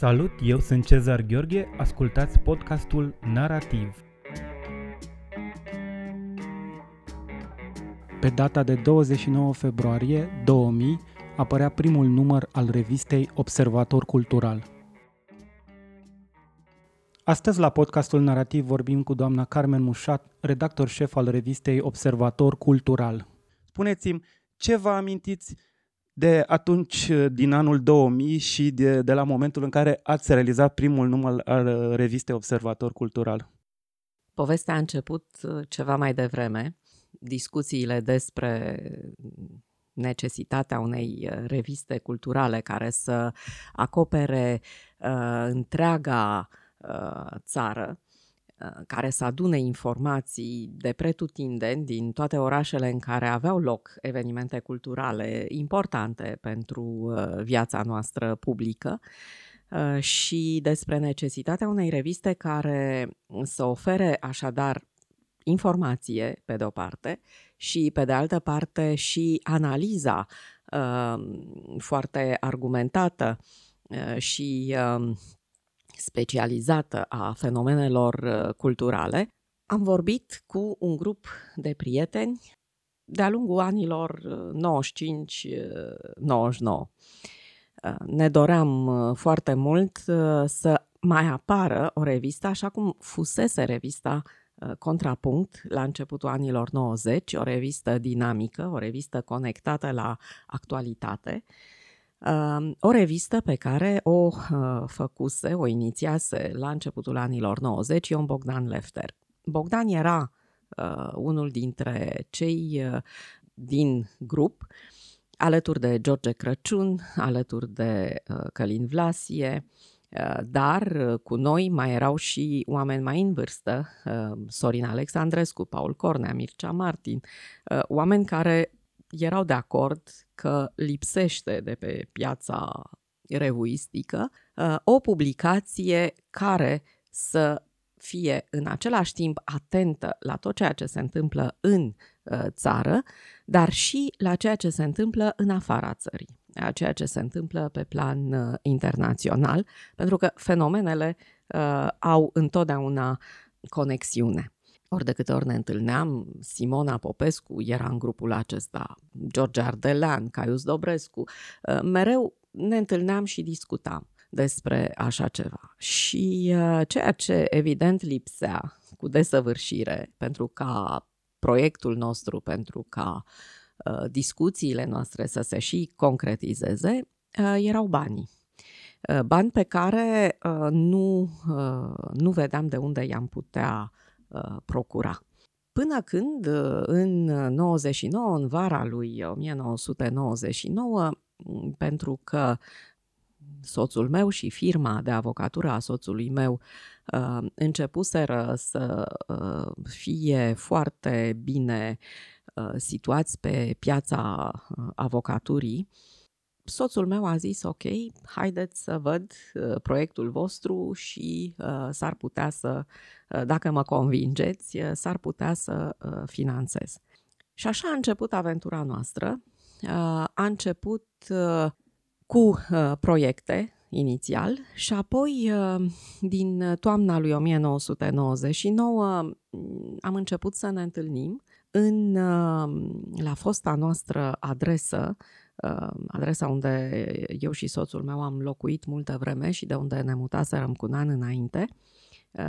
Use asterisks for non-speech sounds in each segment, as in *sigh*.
Salut, eu sunt Cezar Gheorghe, ascultați podcastul Narativ. Pe data de 29 februarie 2000 apărea primul număr al revistei Observator Cultural. Astăzi la podcastul Narativ vorbim cu doamna Carmen Mușat, redactor șef al revistei Observator Cultural. Spuneți-mi, ce vă amintiți de atunci, din anul 2000 și de, de la momentul în care ați realizat primul număr al revistei Observator Cultural? Povestea a început uh, ceva mai devreme. Discuțiile despre necesitatea unei uh, reviste culturale care să acopere uh, întreaga uh, țară Uh, care să adune informații de pretutindeni din toate orașele în care aveau loc evenimente culturale importante pentru uh, viața noastră publică uh, și despre necesitatea unei reviste care să ofere așadar informație, pe de o parte, și pe de altă parte și analiza foarte argumentată și specializată a fenomenelor uh, culturale, am vorbit cu un grup de prieteni de-a lungul anilor 95-99. Uh, uh, ne doream foarte mult să mai apară o revistă, așa cum fusese revista Contrapunct la începutul anilor 90, o revistă dinamică, o revistă conectată la actualitate, o revistă pe care o uh, făcuse, o inițiase la începutul anilor 90 Ion Bogdan Lefter. Bogdan era uh, unul dintre cei uh, din grup, alături de George Crăciun, alături de Călin Vlasie, dar cu noi mai erau și oameni mai în vârstă, Sorin Alexandrescu, Paul Cornea, Mircea Martin, oameni care erau de acord că lipsește de pe piața revuistică uh, o publicație care să fie în același timp atentă la tot ceea ce se întâmplă în uh, țară, dar și la ceea ce se întâmplă în afara țării, la ceea ce se întâmplă pe plan uh, internațional, pentru că fenomenele uh, au întotdeauna conexiune. Ori de câte ori ne întâlneam, Simona Popescu era în grupul acesta, George Ardelean, Caius Dobrescu, uh, mereu ne întâlneam și discutam despre așa ceva. Și uh, ceea ce evident lipsea cu desăvârșire pentru ca proiectul nostru, pentru ca uh, discuțiile noastre să se și concretizeze, erau banii. Bani pe care nu, nu vedeam de unde i-am putea Uh, procura. Până când, uh, în 99, în vara lui 1999, pentru că soțul meu și firma de avocatură a soțului meu uh, începuseră să fie foarte bine situați pe piața avocaturii, soțul meu a zis, ok, haideți să văd uh, proiectul vostru și uh, s-ar putea să, uh, dacă mă convingeți, uh, s-ar putea să uh, finanțez. Și așa a început aventura noastră. Uh, a început uh, cu uh, proiecte inițial și apoi, uh, din toamna lui 1999, mm, am început să ne întâlnim în, uh, la fosta noastră adresă adresa unde eu și soțul meu am locuit multă vreme și de unde ne mutaserăm cu un an înainte.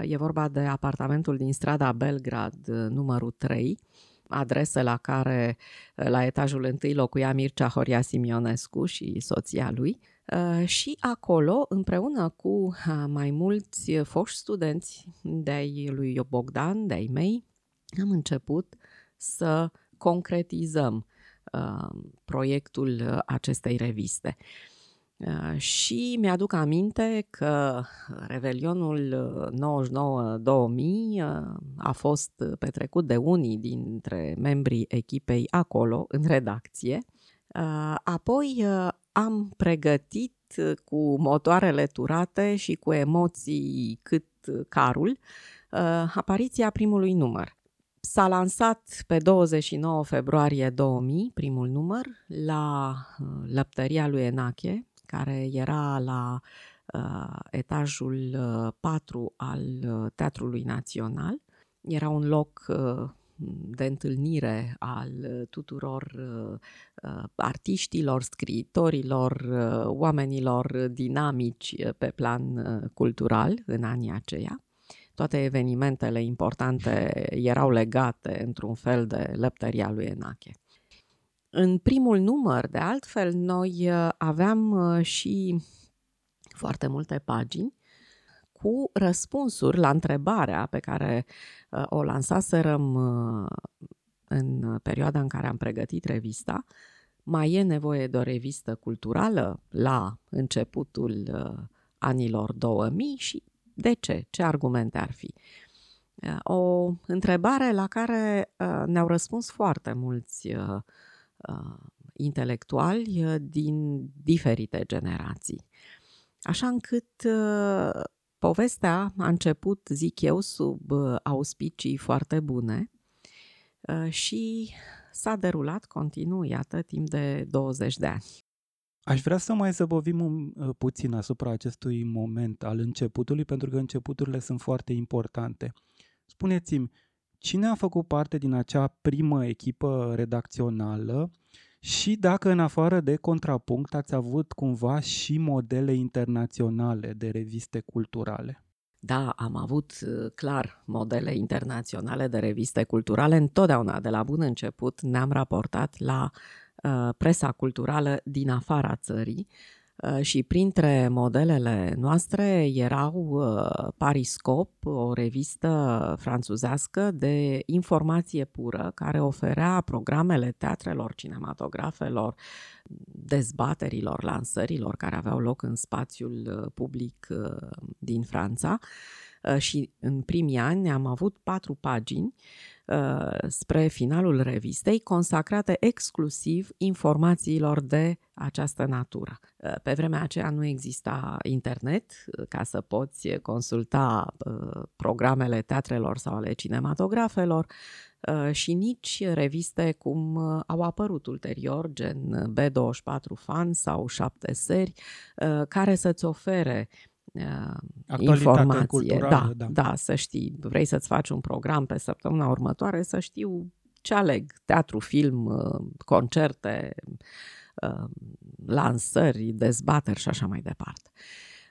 E vorba de apartamentul din strada Belgrad, numărul 3, adresă la care la etajul întâi locuia Mircea Horia Simionescu și soția lui. Și acolo, împreună cu mai mulți foști studenți de-ai lui Bogdan, de-ai mei, am început să concretizăm Uh, proiectul acestei reviste. Uh, și mi-aduc aminte că Revelionul 99-2000 uh, a fost petrecut de unii dintre membrii echipei acolo, în redacție. Apoi am pregătit cu motoarele turate și cu emoții cât carul apariția primului număr. S-a lansat pe 29 februarie 2000 primul număr la uh, lăptăria lui Enache, care era la etajul 4 al Teatrului Național. Era un loc de întâlnire al tuturor artiștilor, scriitorilor, oamenilor dinamici pe plan cultural în anii aceia toate evenimentele importante erau legate într-un fel de lăptăria lui Enache. În primul număr, de altfel, noi uh, aveam uh, și foarte multe pagini cu răspunsuri la întrebarea pe care uh, o lansaserăm în perioada în care am pregătit revista. Mai e nevoie de o revistă culturală la începutul anilor 2000 și de ce? Ce argumente ar fi? O întrebare la care ne-au răspuns foarte mulți intelectuali din diferite generații. Așa încât povestea a început, zic eu, sub auspicii foarte bune și s-a derulat continuu, iată, timp de 20 de ani. Aș vrea să mai zăbovim un, uh, puțin asupra acestui moment al începutului, pentru că începuturile sunt foarte importante. Spuneți-mi, cine a făcut parte din acea primă echipă redacțională și dacă în afară de contrapunct ați avut cumva și modele internaționale de reviste culturale? Da, am avut uh, clar modele internaționale de reviste culturale. Întotdeauna, de la bun început, ne-am raportat la Uh, presa culturală din afara țării uh, și printre modelele noastre erau uh, Pariscop, o revistă franțuzească de informație pură care oferea programele teatrelor, cinematografelor, dezbaterilor, lansărilor care aveau loc în spațiul public din Franța. Și în primii ani am avut patru pagini Uh, spre finalul revistei, consacrate exclusiv informațiilor de această natură. Uh, pe vremea aceea nu exista internet uh, ca să poți consulta programele teatrelor sau ale cinematografelor și nici reviste cum au apărut ulterior, gen B24 Fan sau 7 seri, care să-ți ofere informație. Culturală, da, da, da, să știi, vrei să-ți faci un program pe săptămâna următoare, să știu ce aleg, teatru, film, uh, concerte, uh, lansări, dezbateri și așa mai departe.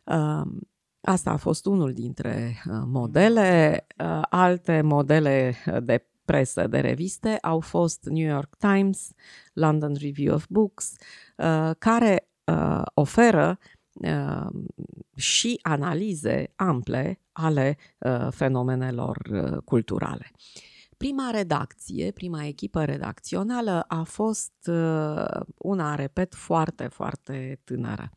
Uh, asta a fost unul dintre modele. Alte modele de presă, de reviste au fost New York Times, London Review of Books, care oferă Ehm, și analize ample ale uh, fenomenelor uh, culturale. Prima redacție, prima echipă redacțională a fost uh, una, repet, foarte, foarte tânără.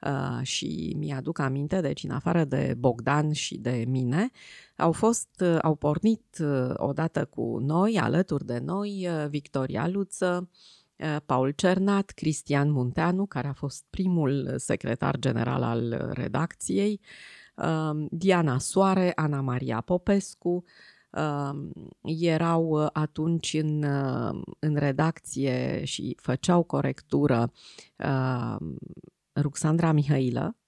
Uh, și mi-aduc aminte, deci în afară de Bogdan și de mine, au fost, uh, au pornit uh, odată cu noi, alături de noi, Victoria Luță, Eh, Paul Cernat, Cristian Munteanu, care a fost primul secretar general al redacției, ehm, Diana Soare, Ana Maria Popescu, ehm, erau atunci în, în redacție și făceau corectură ehm, Ruxandra Mihailă, Uh,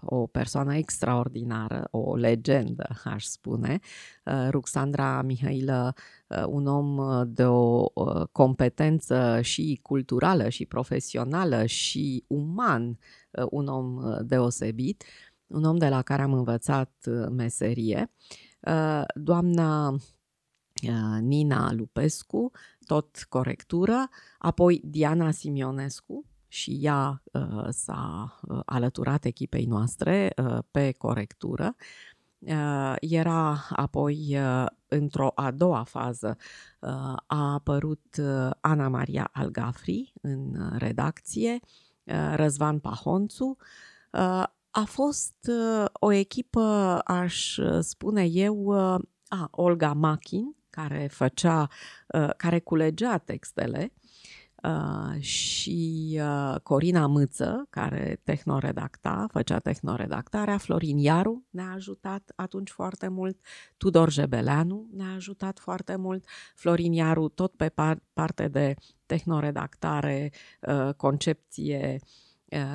o persoană extraordinară, o legendă, aș spune. Uh, Ruxandra Mihailă, uh, un om de o competență și culturală și profesională și uman, un om deosebit, un om de la care am învățat meserie. Doamna Nina Lupescu, tot corectură, apoi Diana Simionescu, și ea uh, s-a uh, alăturat echipei noastre uh, pe corectură. Uh, era apoi, uh, într-o a doua fază, uh, a apărut uh, Ana Maria Algafri în redacție, uh, Răzvan Pahonțu. Uh, a fost uh, o echipă, aș spune eu, uh, a, Olga Machin, care făcea, uh, care culegea textele Uh, și uh, Corina Mâță, care tehnoredacta, făcea tehnoredactarea, Florin Iaru ne-a ajutat atunci foarte mult, Tudor Jebeleanu ne-a ajutat foarte mult, Florin Iaru tot pe par- parte de tehnoredactare, uh, concepție,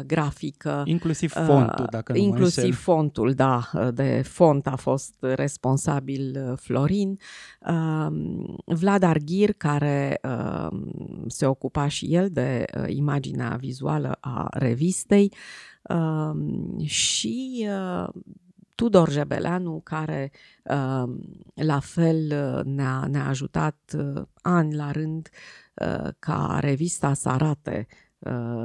grafică. Inclusiv fontul, dacă nu Inclusiv mă fontul, da. De font a fost responsabil Florin. Vlad Arghir, care se ocupa și el de imaginea vizuală a revistei și Tudor Jebeleanu, care la fel ne-a, ne-a ajutat ani la rând ca revista să arate Uh,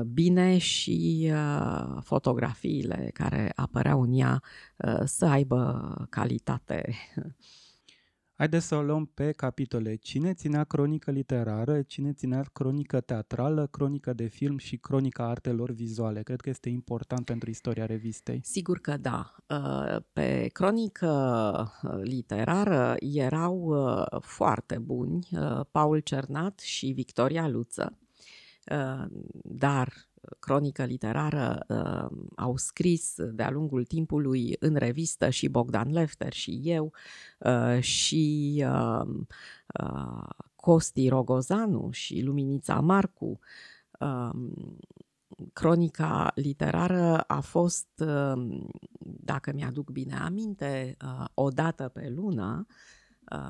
bine și uh, fotografiile care apăreau în ea uh, să aibă calitate. *laughs* Haideți să o luăm pe capitole. Cine ținea cronică literară, cine ținea cronică teatrală, cronică de film și cronica artelor vizuale? Cred că este important pentru istoria revistei. Sigur că da. Pe cronică literară erau foarte buni Paul Cernat și Victoria Luță dar cronică literară au scris de-a lungul timpului în revistă și Bogdan Lefter și eu și Costi Rogozanu și Luminița Marcu. Cronica literară a fost, dacă mi-aduc bine aminte, o dată pe lună,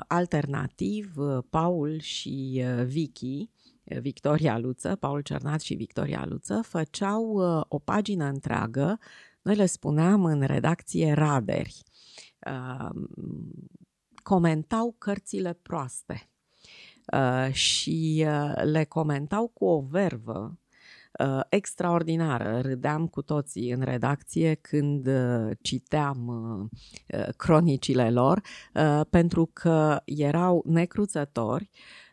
alternativ Paul și Vicky Victoria Luță, Paul Cernat și Victoria Luță, făceau uh, o pagină întreagă, noi le spuneam în redacție raderi. Uh, comentau cărțile proaste uh, și le comentau cu o vervă extraordinară. Râdeam cu toții în redacție când citeam cronicile lor, pentru că erau necruțători, Uh,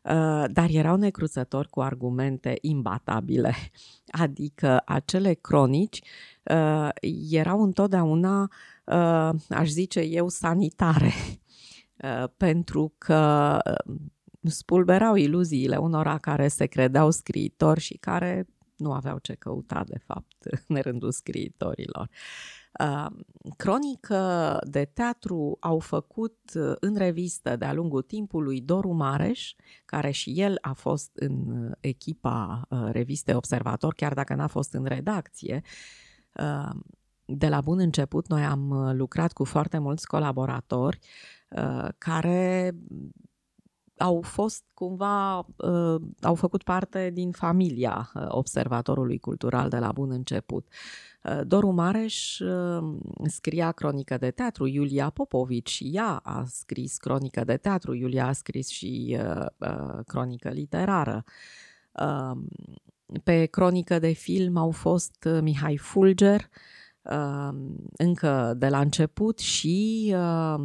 dar erau necruțători cu argumente imbatabile. *laughs* Adică acele cronici uh, erau întotdeauna, uh, aș zice eu, sanitare, *laughs* pentru că spulberau iluziile unora care se credeau scriitori și care nu aveau ce căuta, de fapt, *laughs* în rândul scriitorilor. Cronică de teatru au făcut uh, în revistă de-a lungul timpului Doru Mareș, care și el a fost în uh, echipa uh, revistei Observator, chiar dacă n-a fost în redacție. De la bun început noi am lucrat cu foarte mulți colaboratori care au fost cumva, uh, au făcut parte din familia uh, observatorului cultural de la bun început. Uh, Doru Mareș uh, scria cronică de teatru, Iulia Popovici și ea a scris cronică de teatru, Iulia a scris și uh, uh, cronică literară. Uh, pe cronică de film au fost uh, Mihai Fulger, uh, încă de la început și uh,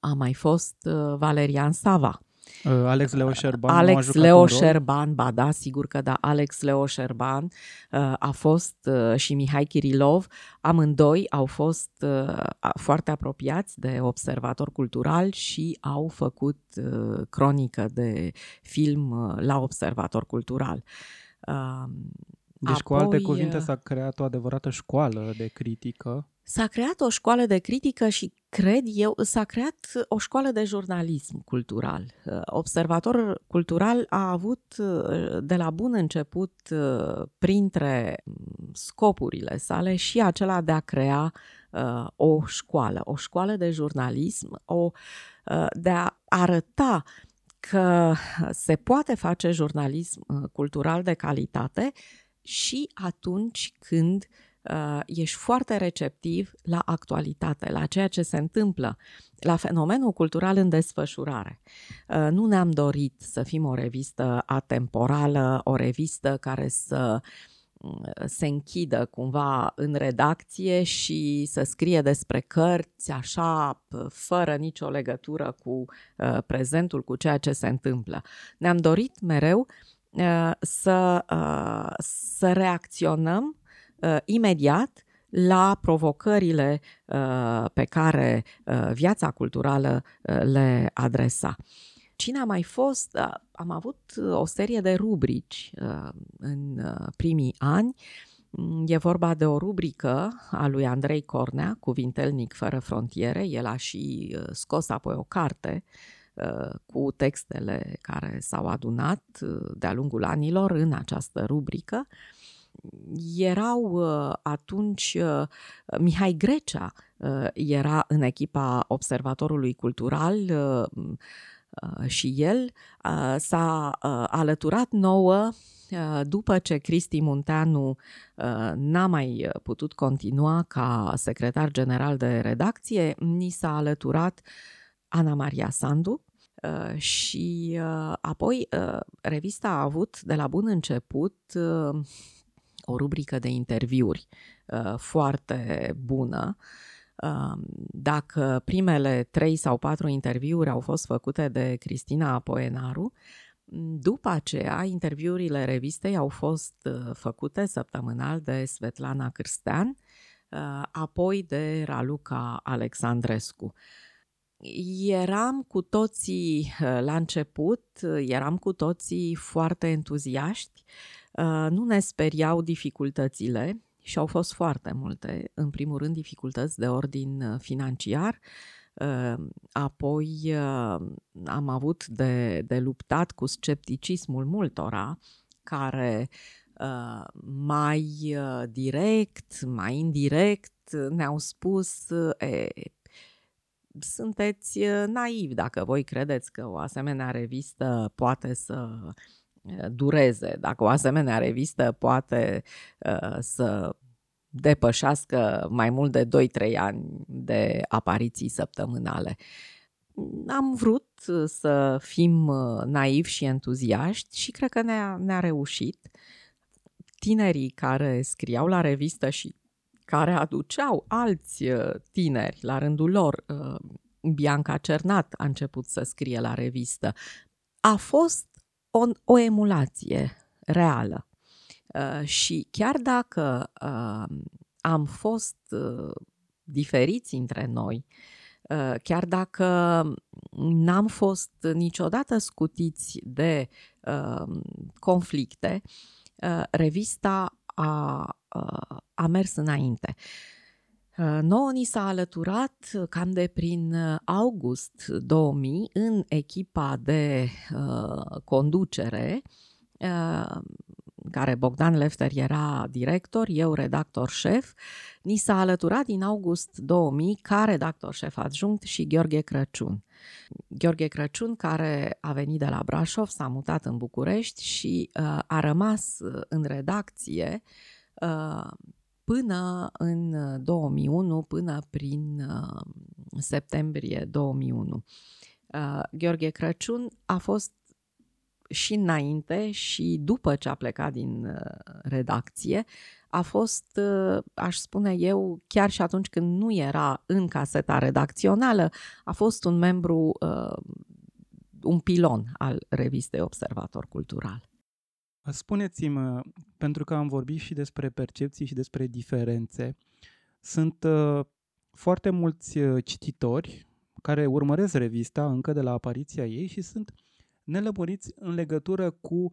a mai fost uh, Valerian Sava. Uh, Alex Leo Șerban Alex Leo Șerban, ba da, sigur că da, Alex Leo Șerban uh, a fost și Mihai Kirilov, amândoi au fost foarte apropiați de observator cultural și au făcut cronică de film la observator cultural. Deci, Apoi, cu alte cuvinte, s-a creat o adevărată școală de critică. S-a creat o școală de critică și, cred eu, s-a creat o școală de jurnalism cultural. Observator cultural a avut de la bun început, printre scopurile sale, și acela de a crea o școală, o școală de jurnalism, o, de a arăta că se poate face jurnalism cultural de calitate și atunci când uh, uh, ești foarte receptiv la actualitate, la ceea ce se întâmplă, la fenomenul cultural în desfășurare. Uh, nu ne-am dorit să fim o revistă atemporală, o revistă care să uh, se închidă cumva în redacție și să scrie despre cărți așa, fără nicio legătură cu uh, prezentul, cu ceea ce se întâmplă. Ne-am dorit mereu uh, să, uh, să reacționăm uh, imediat la provocările uh, pe care uh, viața culturală uh, le adresa. Cine a mai fost? Uh, am avut o serie de rubrici uh, în uh, primii ani. Mm, e vorba de o rubrică a lui Andrei Cornea, Cuvintelnic fără frontiere. El a și uh, scos apoi o carte uh, cu textele care s-au adunat uh, de-a lungul anilor în această rubrică. Erau atunci Mihai Grecea era în echipa Observatorului Cultural și el s-a alăturat nouă după ce Cristi Munteanu n-a mai putut continua ca secretar general de redacție, ni s-a alăturat Ana Maria Sandu, și apoi revista a avut de la bun început o rubrică de interviuri foarte bună. Dacă primele trei sau patru interviuri au fost făcute de Cristina Apoenaru, după aceea, interviurile revistei au fost uh, făcute săptămânal de Svetlana Cârstean, uh, apoi de Raluca Alexandrescu. Eram cu toții uh, la început, eram cu toții foarte entuziaști, nu ne speriau dificultățile și au fost foarte multe. În primul rând, dificultăți de ordin financiar, Ehm, apoi ehm, am avut de, de luptat cu scepticismul multora care ehm, mai direct, mai indirect ne-au spus e, sunteți naivi dacă voi credeți că o asemenea revistă poate să dureze, dacă o asemenea revistă poate uh, să depășească mai mult de 2-3 ani de apariții săptămânale. Am vrut să fim uh, naivi și entuziaști și cred că ne-a, ne-a reușit. Tinerii care scriau la revistă și care aduceau alți uh, tineri la rândul lor, uh, Bianca Cernat a început să scrie la revistă, a fost o, o emulație reală. Uh, și chiar dacă uh, am fost uh, diferiți între noi, uh, chiar dacă n-am fost niciodată scutiți de uh, conflicte, uh, revista a, a mers înainte. Nouă ni s-a alăturat cam de prin august 2000 în echipa de uh, conducere uh, care Bogdan Lefter era director, eu redactor șef, ni s-a alăturat din august 2000 ca redactor șef adjunct și Gheorghe Crăciun. Gheorghe Crăciun, care a venit de la Brașov, s-a mutat în București și uh, a rămas uh, în redacție uh, până în 2001, până prin uh, septembrie 2001. Uh, Gheorghe Crăciun a fost și înainte și după ce a plecat din uh, redacție, a fost, uh, aș spune eu, chiar și atunci când nu era în caseta redacțională, a fost un membru, uh, un pilon al revistei Observator Cultural. Spuneți-mi, pentru că am vorbit și despre percepții și despre diferențe, sunt foarte mulți cititori care urmăresc revista încă de la apariția ei și sunt nelămuriți în legătură cu,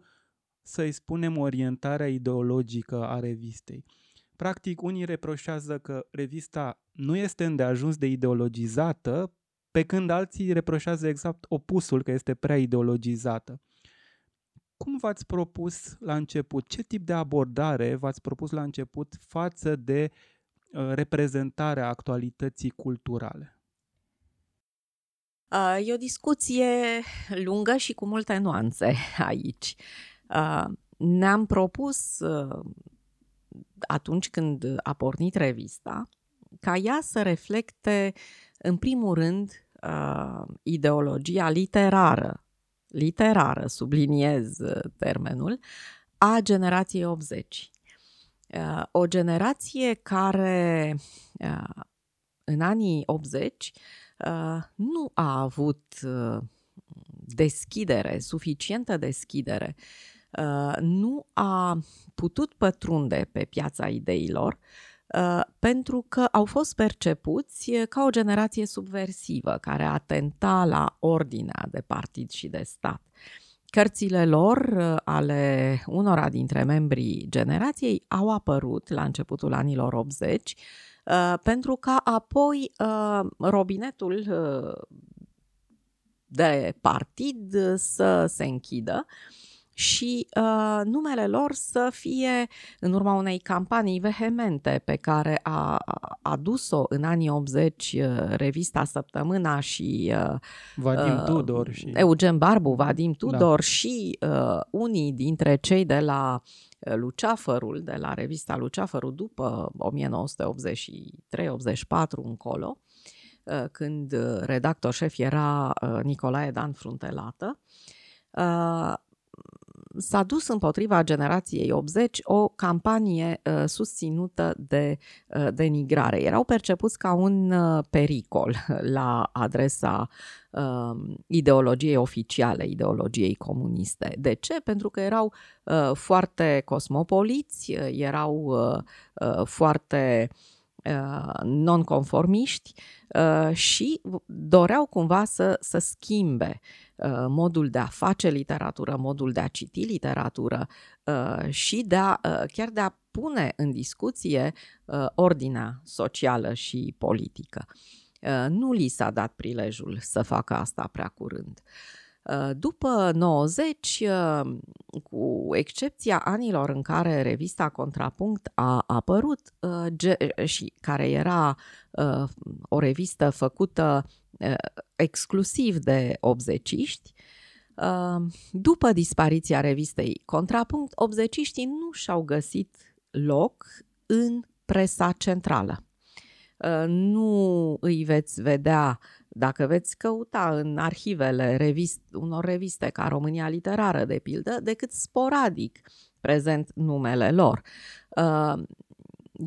să-i spunem, orientarea ideologică a revistei. Practic, unii reproșează că revista nu este îndeajuns de ideologizată, pe când alții reproșează exact opusul, că este prea ideologizată. Cum v-ați propus la început? Ce tip de abordare v-ați propus la început față de uh, reprezentarea actualității culturale? E o discuție lungă și cu multe nuanțe *laughs* aici. Ne-am propus atunci când a pornit revista ca ea să reflecte în primul rând ideologia literară, literară, subliniez termenul, a generației 80. O generație care în anii 80 Uh, nu a avut uh, deschidere, suficientă deschidere, uh, nu a putut pătrunde pe piața ideilor pentru că au fost percepuți ca o generație subversivă care atenta la ordinea de partid și de stat. Cărțile lor, ale unora dintre membrii generației, au apărut la începutul anilor 80 Uh, pentru ca apoi uh, robinetul uh, de partid să se închidă și uh, numele lor să fie, în urma unei campanii vehemente pe care a adus-o în anii 80 uh, revista Săptămâna și uh, Vadim uh, Tudor și Eugen Barbu, Vadim da. Tudor da. și uh, unii dintre cei de la uh, Luceafărul, de la revista Luceafărul după 1983-84 încolo, uh, când uh, redactor șef era Nicolae Dan Fruntelată, s-a dus împotriva generației 80 o campanie uh, susținută de uh, denigrare. Erau percepuți ca un uh, pericol *laughs* la adresa uh, ideologiei oficiale, ideologiei comuniste. De ce? Pentru că erau uh, foarte cosmopoliți, uh, erau uh, uh, foarte uh, nonconformiști uh, și doreau cumva să, să schimbe Uh, modul de a face literatură, modul de a citi literatură uh, și de a, uh, chiar de a pune în discuție ordinea socială și politică. Nu li s-a dat prilejul să facă asta prea curând. După 90, cu excepția anilor în care revista Contrapunct a apărut și care era o revistă făcută exclusiv de obzeciști, după dispariția revistei Contrapunct, obzeciștii nu și-au găsit loc în presa centrală. Nu îi veți vedea, dacă veți căuta în arhivele revist, unor reviste ca România Literară, de pildă, decât sporadic prezent numele lor.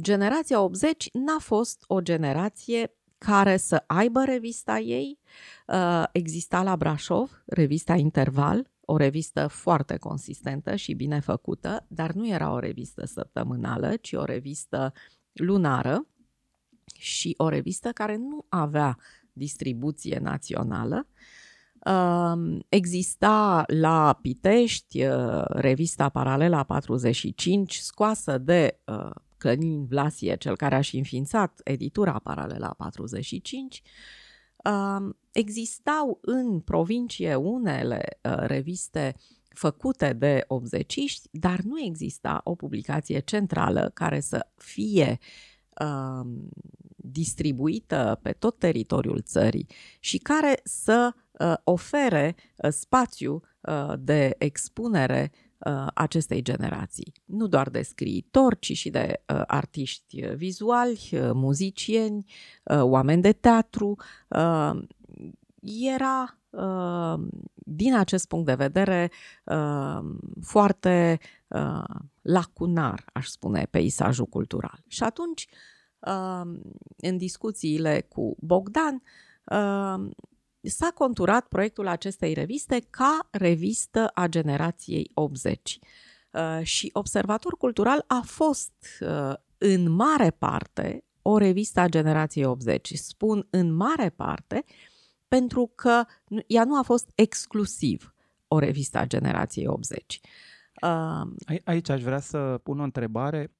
Generația 80 n-a fost o generație care să aibă revista ei. Uh, exista la Brașov revista Interval, o revistă foarte consistentă și bine făcută, dar nu era o revistă săptămânală, ci o revistă lunară și o revistă care nu avea distribuție națională. Uh, exista la Pitești uh, revista Paralela 45, scoasă de Călin Vlasie, cel care a și înființat editura Paralela 45, existau în provincie unele uh, reviste făcute de obzeciști, dar nu exista o publicație centrală care să fie distribuită pe tot teritoriul țării și care să uh, ofere uh, spațiu de expunere Uh, acestei generații. Nu doar de scriitori, ci și de uh, artiști vizuali, uh, muzicieni, uh, oameni de teatru. Uh, era, uh, din acest punct de vedere, uh, foarte uh, lacunar, aș spune, peisajul cultural. Și atunci, uh, în discuțiile cu Bogdan, uh, s-a conturat proiectul acestei reviste ca revistă a generației 80. Uh, și Observator Cultural a fost uh, în mare parte o revistă a generației 80. Spun în mare parte pentru că ea nu a fost exclusiv o revistă a generației 80. Uh, aici aș vrea să pun o întrebare.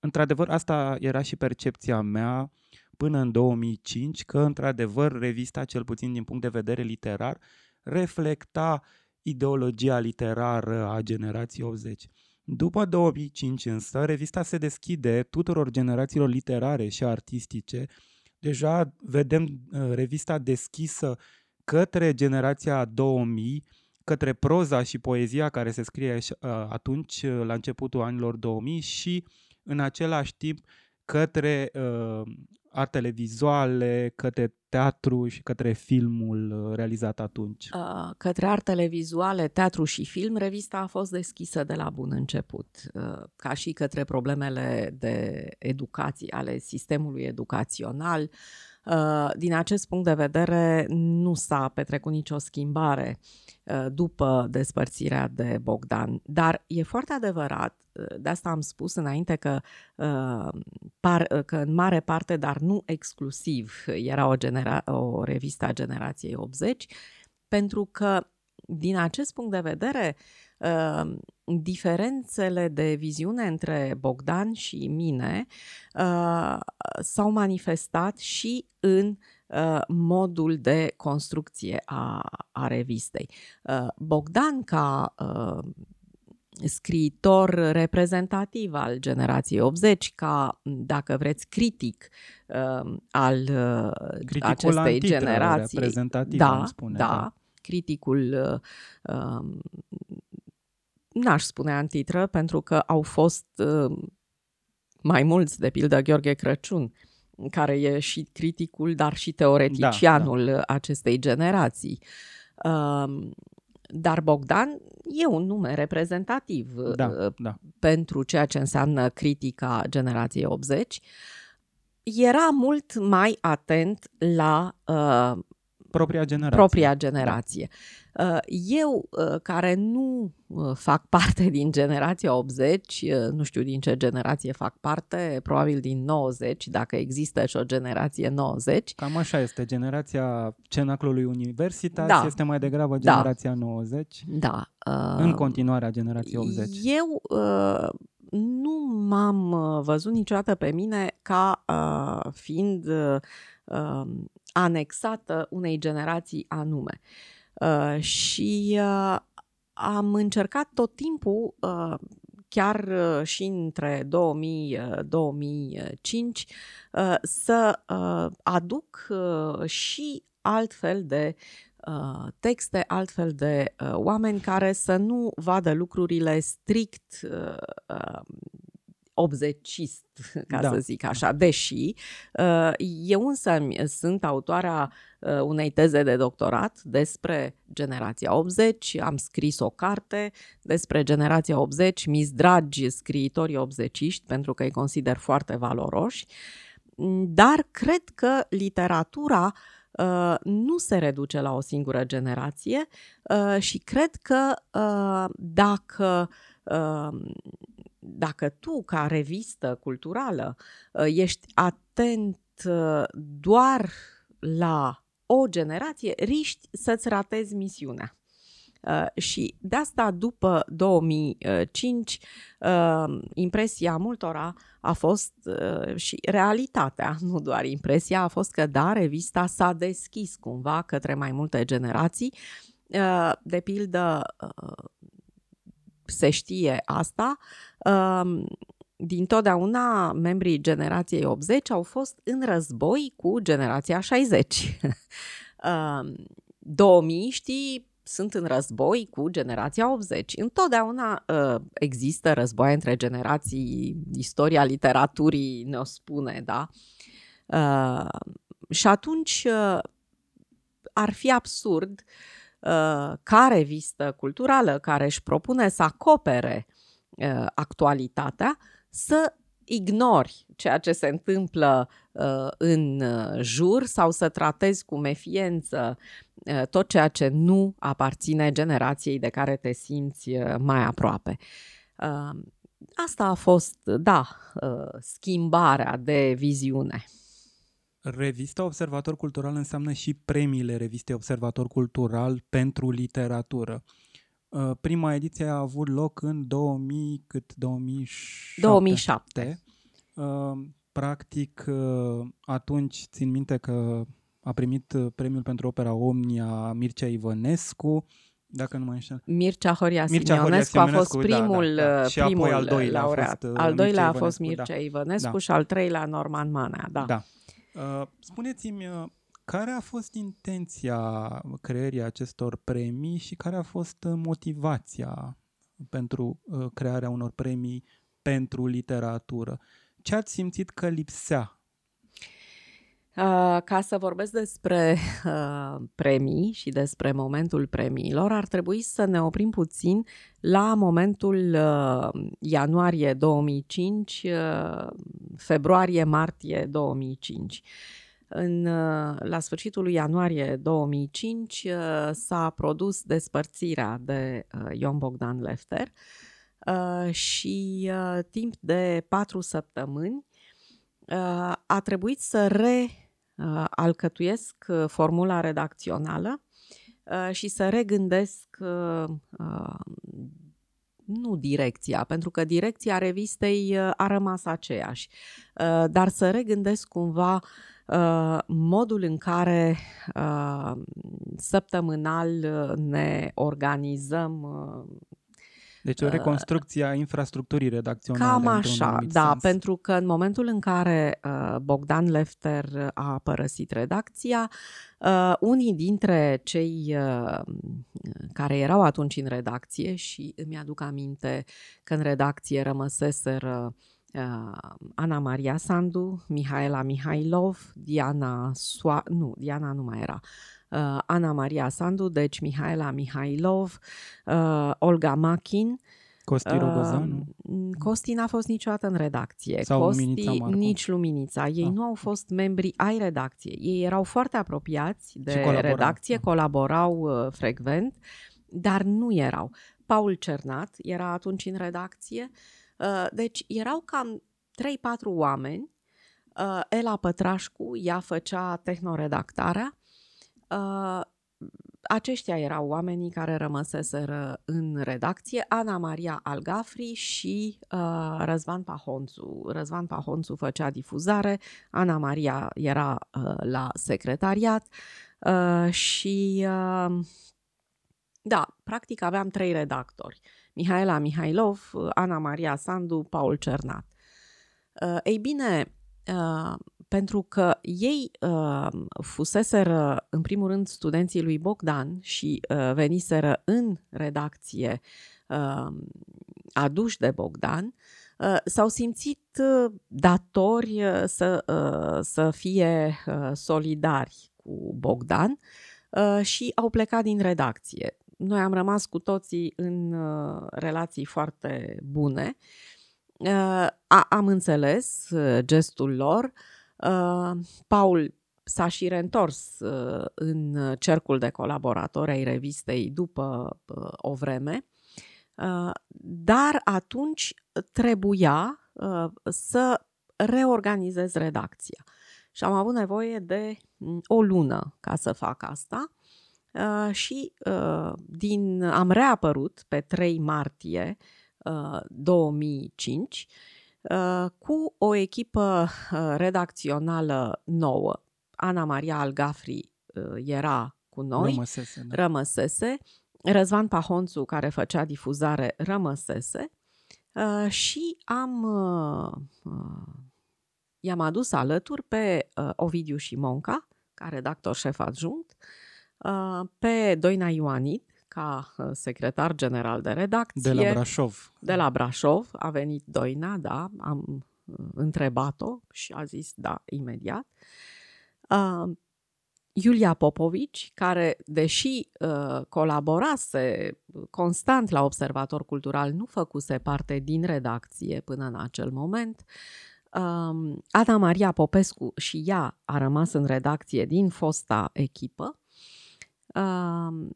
Într-adevăr, asta era și percepția mea până în 2005 că, într-adevăr, revista, cel puțin din punct de vedere literar, reflecta ideologia literară a generației 80. După 2005 însă, revista se deschide tuturor generațiilor literare și artistice. Deja vedem uh, revista deschisă către generația 2000, către proza și poezia care se scrie uh, atunci, uh, la începutul anilor 2000 și în același timp către uh, artele vizuale, către teatru și către filmul uh, realizat atunci? Uh, către artele vizuale, teatru și film, revista a fost deschisă de la bun început, uh, ca și către problemele de educație ale sistemului educațional. Uh, din acest punct de vedere, nu s-a petrecut nicio schimbare uh, după despărțirea de Bogdan. Dar e foarte adevărat, uh, de asta am spus înainte că, par, că în mare parte, dar nu exclusiv, era o, genera- o revistă a generației 80, pentru că din acest punct de vedere, uh, diferențele de viziune între Bogdan și mine uh, s-au manifestat și în uh, modul de construcție a, a revistei. Uh, Bogdan, ca uh, scriitor reprezentativ al generației 80, ca, dacă vreți, critic uh, al uh, Criticul acestei antitră, generații. reprezentativ, da, am spune, da, da. criticul uh, um, n-aș spune antitră, pentru că au fost uh, mai mulți, de pildă Gheorghe Crăciun, care e și criticul, dar și teoreticianul Da, acestei generații. Um, dar Bogdan e un nume reprezentativ Da, uh, da. pentru ceea ce înseamnă critica generației 80. Era mult mai atent la uh, Propria generație. propria generație. Uh, Eu, uh, care nu uh, fac *laughs* parte din generația 80, uh, nu știu din ce generație fac parte, probabil din 90, dacă există și o generație 90, Cam așa este. Generația cenaclului universitas Da. este mai degrabă Da. generația 90, da. uh, în continuarea generației 80. Eu uh, nu m-am uh, văzut niciodată pe mine ca uh, fiind uh, uh, anexată unei generații anume. Uh, și uh, am încercat tot timpul, uh, chiar uh, și între 2000 uh, 2005, uh, să uh, aduc uh, și altfel de uh, texte, altfel de uh, oameni care să nu vadă lucrurile strict uh, uh, obzecist, ca Da. să zic așa, deși uh, eu însă sunt autoarea uh, unei teze de doctorat despre generația 80, am scris o carte despre generația 80, mi dragi scriitorii 80 pentru că îi consider foarte valoroși, dar cred că literatura uh, nu se reduce la o singură generație uh, și cred că uh, dacă uh, dacă tu, ca revistă culturală, uh, ești atent uh, doar la o generație, riști să-ți ratezi misiunea. Uh, și de asta, după 2005, uh, impresia multora a fost uh, și realitatea, *laughs* nu doar impresia, a fost că, da, revista s-a deschis cumva către mai multe generații. Uh, De pildă, uh, se știe asta, um, din totdeauna membrii generației 80 au fost în război cu generația 60. *laughs* Um, 2000 știi sunt în război cu generația 80. Întotdeauna uh, există război între generații, istoria literaturii ne-o spune, da? Uh, și atunci uh, ar fi absurd uh, ca revistă culturală care își propune să acopere uh, actualitatea să ignori ceea ce se întâmplă uh, în uh, jur sau să tratezi cu mefiență uh, tot ceea ce nu aparține generației de care te simți uh, mai aproape. Uh, asta a fost, da, uh, schimbarea de viziune. Revista Observator Cultural înseamnă și premiile revistei Observator Cultural pentru literatură. Uh, Prima ediție a avut loc în 2000, cât 2007. 2007. Uh, Practic, uh, atunci țin minte că a primit uh, premiul pentru opera Omnia Mircea Ivănescu, dacă nu mă înșel. Mircea Horia Mircea Horia Simeonescu a fost Simeonescu, da, primul, da, da. Și apoi primul al doilea a laureat. fost, uh, al doilea Mircea a fost Ivănescu, Mircea Ivănescu Da. și al treilea Norman Manea. Da. da. Uh, Spuneți-mi, uh, care a fost intenția creării acestor premii și care a fost uh, motivația pentru uh, crearea unor premii pentru literatură? Ce ați simțit că lipsea? Uh, Ca să vorbesc despre uh, premii și despre momentul premiilor, ar trebui să ne oprim puțin la momentul uh, ianuarie 2005, uh, februarie-martie 2005. În, uh, la sfârșitul lui ianuarie 2005 uh, s-a produs despărțirea de uh, Ion Bogdan Lefter uh, și uh, timp de patru săptămâni uh, a trebuit să re uh, alcătuiesc uh, formula redacțională uh, și să regândesc uh, uh, nu direcția, pentru că direcția revistei uh, a rămas aceeași, uh, dar să regândesc cumva uh, modul în care uh, săptămânal ne organizăm uh, deci o reconstrucție a infrastructurii redacționale. Cam așa, da, sens. pentru că în momentul în care uh, Bogdan Lefter a părăsit redacția, uh, unii dintre cei uh, care erau atunci în redacție și îmi aduc aminte că în redacție rămăseseră uh, Ana Maria Sandu, Mihaela Mihailov, Diana Soa... nu, Diana nu mai era, uh, Ana Maria Sandu, deci Mihaela Mihailov, uh, Olga Machin. Costi Rogozanu? Uh, Costi n-a fost niciodată în redacție. Sau Costi, Luminița Marcu? nici Luminița. Ei Ah. nu au fost membri ai redacției. Ei erau foarte apropiați de colaborau. redacție, Ah. colaborau uh, frecvent, dar nu erau. Paul Cernat era atunci în redacție. Uh, deci erau cam 3-4 oameni. Uh, Ela Pătrașcu, ea făcea tehnoredactarea. Uh, aceștia erau oamenii care rămăseseră în redacție, Ana Maria Algafri și uh, Răzvan Pahonțu. Răzvan Pahonțu făcea difuzare, Ana Maria era uh, la secretariat uh, și uh, da, practic aveam trei redactori. Mihaela Mihailov, Ana Maria Sandu, Paul Cernat. Uh, ei bine, uh, pentru că ei uh, fuseseră, în primul rând, studenții lui Bogdan și uh, veniseră în redacție uh, aduși de Bogdan, uh, s-au simțit uh, datori uh, să, uh, să fie uh, solidari cu Bogdan uh, și au plecat din redacție. Noi am rămas cu toții în uh, relații foarte bune. Uh, a, am înțeles uh, gestul lor. Uh, Paul s-a și reîntors uh, în cercul de colaboratori ai revistei după uh, o vreme, uh, dar atunci trebuia uh, să reorganizez redacția. Și am avut nevoie de mm, o lună ca să fac asta. Uh, și uh, din, am reapărut pe 3 martie uh, 2005 uh, cu o echipă uh, redacțională nouă. Ana Maria Algafri uh, era cu noi, Rămăsese, da. rămăsese, Răzvan Pahonțu, care făcea difuzare, rămăsese uh, și am, uh, uh, i-am adus alături pe uh, Ovidiu Șimonca, ca redactor șef adjunct, uh, pe Doina Ioanid, ca uh, secretar general de redacție. De la Brașov. De la Brașov a venit Doina, da, am uh, întrebat-o și a zis da imediat. Uh, Iulia Popovici, care, deși uh, colaborase constant la Observator Cultural, nu făcuse parte din redacție până în acel moment. Um, Ana Maria Popescu și ea a rămas în redacție din fosta echipă. Um,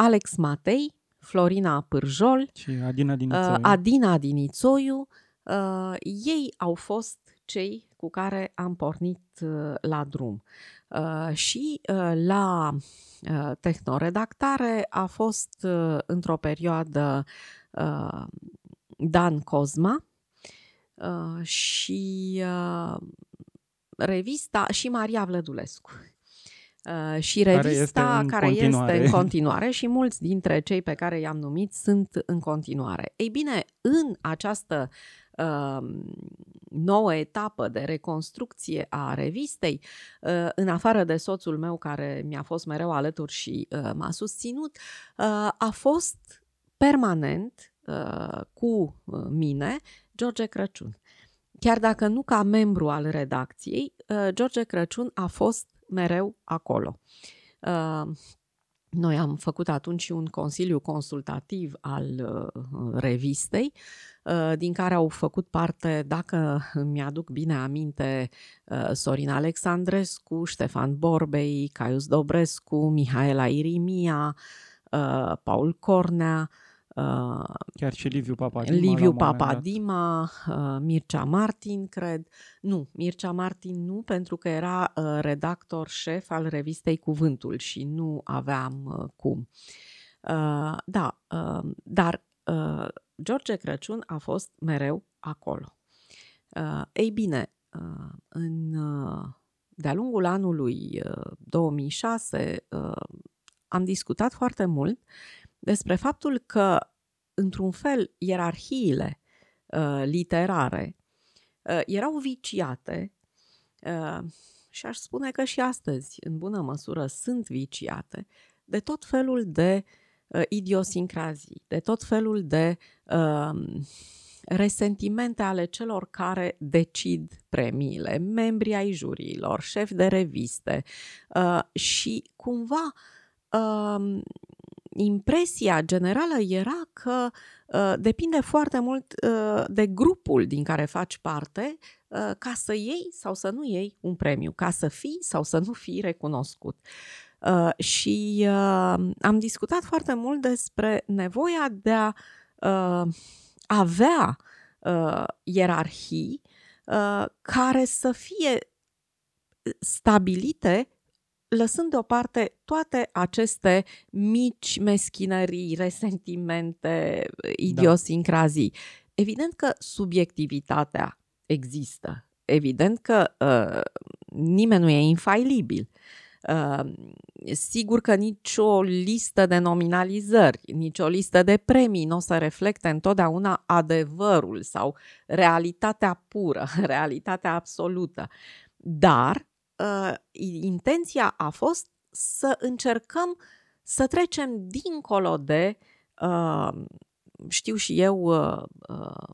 Alex Matei, Florina Pârjol, Și Adina din uh, Ițoiu. Adina din Ițoiu, uh, ei au fost cei cu care am pornit uh, la drum. Uh, și uh, la uh, tehnoredactare a fost uh, într-o perioadă uh, Dan Cosma uh, și uh, revista și Maria Vlădulescu. Uh, și Care revista este în care continuare. este *laughs* în continuare și mulți dintre cei pe care i-am numit sunt în continuare. Ei bine, în această uh, nouă etapă de reconstrucție a revistei, uh, în afară de soțul meu care mi-a fost mereu alături și uh, m-a susținut, uh, a fost permanent uh, cu uh, mine George Crăciun. Chiar dacă nu ca membru al redacției, uh, George Crăciun a fost mereu acolo. Uh, Noi am făcut atunci și un consiliu consultativ al uh, revistei, uh, din care au făcut parte, dacă mi-aduc bine aminte, uh, Sorin Alexandrescu, Ștefan Borbei, Caius Dobrescu, Mihaela Irimia, uh, Paul Cornea, uh, Chiar și Liviu Papadima. la Liviu un moment dat. Papadima, uh, Mircea Martin, cred. Nu, Mircea Martin nu, pentru că era uh, redactor șef al revistei Cuvântul și nu aveam uh, cum. Uh, Da, uh, dar uh, George Crăciun a fost mereu acolo. Uh, Ei bine, uh, în uh, de-a lungul anului 2006 am discutat foarte mult despre faptul că, într-un fel, ierarhiile literare erau viciate și aș spune că și astăzi, în bună măsură, sunt viciate de tot felul de uh, idiosincrazii, de tot felul de uh, resentimente ale celor care decid premiile, membri ai juriilor, șefi de reviste uh, și cumva uh, impresia generală era că uh, depinde foarte mult uh, de grupul din care faci parte uh, ca să iei sau să nu iei un premiu, ca să fii sau să nu fii recunoscut. Uh, și uh, am discutat foarte mult despre nevoia de a uh, avea uh, ierarhii uh, care să fie stabilite lăsând deoparte toate aceste mici meschinării, resentimente, idiosincrazii. Da. Evident că subiectivitatea există. Evident că uh, nimeni nu e infailibil. Uh, sigur că nicio listă de nominalizări, nicio listă de premii nu o să reflecte întotdeauna adevărul sau realitatea pură, *laughs* realitatea absolută. Dar uh, intenția a fost să încercăm să trecem dincolo de, uh, știu și eu, uh, uh,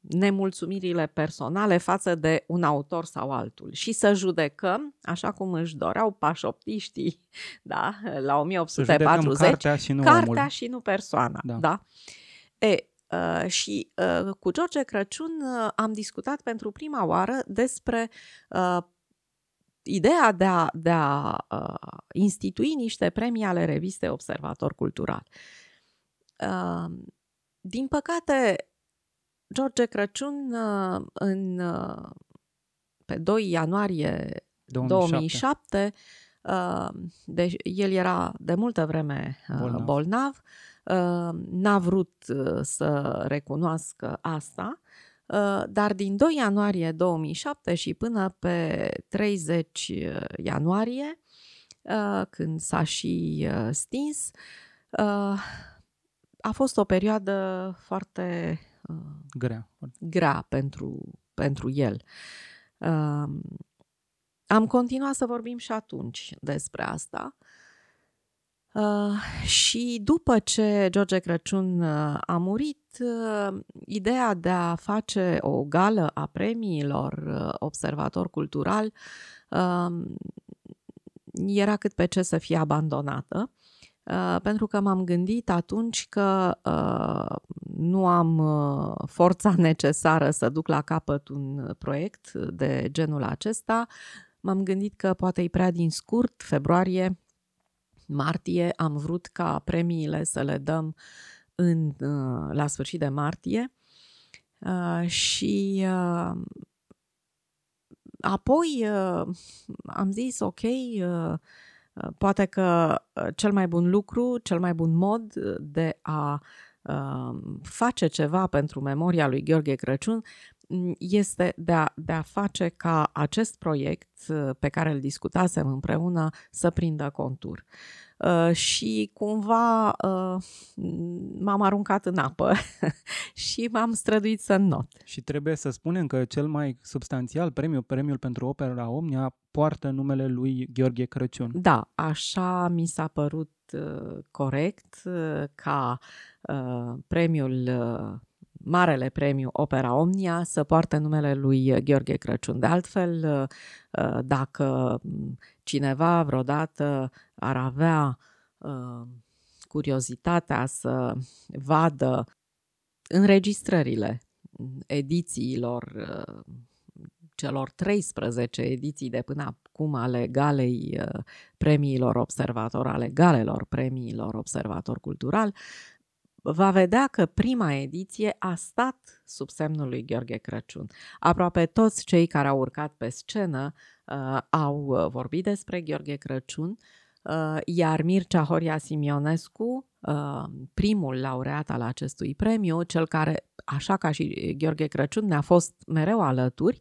nemulțumirile personale față de un autor sau altul și să judecăm, așa cum își doreau pașoptiștii *laughs* da, la 1840, cartea și nu, cartea omul. și nu persoana. Da. Da? E, Uh, și uh, cu George Crăciun uh, am discutat pentru prima oară despre uh, ideea de a, de a uh, institui niște premii ale revistei Observator Cultural. Uh, din păcate, George Crăciun uh, în, uh, pe 2 ianuarie 2007, 2007 uh, deci el era de multă vreme uh, bolnav, bolnav uh, n-a vrut uh, să recunoască asta Uh, dar din 2 ianuarie 2007 și până pe 30 uh, ianuarie, uh, când s-a și stins, a fost o perioadă foarte grea, grea pentru, pentru el. Am continuat să vorbim și atunci despre asta Uh, și după ce George Crăciun uh, a murit, uh, ideea de a face o gală a premiilor uh, observator cultural uh, era cât pe ce să fie abandonată. Uh, pentru că m-am gândit atunci că uh, nu am uh, forța *laughs* necesară să duc la capăt un proiect de genul acesta. M-am gândit că poate e prea din scurt, februarie martie, am vrut ca premiile să le dăm în, uh, la sfârșit de martie uh, și uh, apoi am zis ok, poate că cel mai bun lucru, cel mai bun mod de a face ceva pentru memoria lui Gheorghe Crăciun este de a, de a face ca acest proiect uh, pe care îl discutasem împreună să prindă contur. Uh, și cumva uh, m-am aruncat în apă *laughs* și m-am străduit să not. Și trebuie să spunem că cel mai substanțial premiu, premiul pentru opera Omnia, poartă numele lui Gheorghe Crăciun. Da, așa mi s-a părut uh, corect uh, ca uh, premiul uh, marele premiu Opera Omnia să poarte numele lui Gheorghe Crăciun. De altfel, uh, dacă cineva vreodată ar avea uh, curiozitatea să vadă înregistrările edițiilor uh, celor 13 ediții de până acum ale galei premiilor observator, ale galelor premiilor observator cultural, va vedea că prima ediție a stat sub semnul lui Gheorghe Crăciun. Aproape toți cei care au urcat pe scenă uh, au uh, vorbit despre Gheorghe Crăciun, uh, iar Mircea Horia Simionescu, uh, primul laureat al acestui premiu, cel care, așa ca și Gheorghe Crăciun, ne-a fost mereu alături,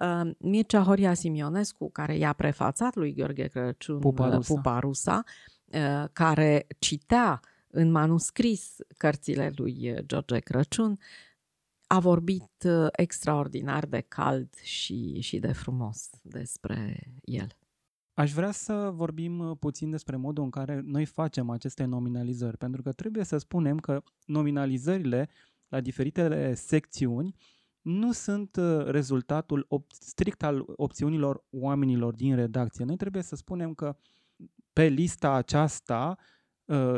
Uh, Mircea Horia Simionescu, care i-a prefațat lui Gheorghe Crăciun Puparusa. Puparusa uh, care citea în manuscris cărțile lui George Crăciun, a vorbit uh, extraordinar de cald și, și de frumos despre el. Aș vrea să vorbim uh, puțin despre modul în care noi facem aceste nominalizări, pentru că trebuie să spunem că nominalizările la diferitele secțiuni nu sunt uh, rezultatul op- strict al opțiunilor oamenilor din redacție. Noi trebuie să spunem că pe lista aceasta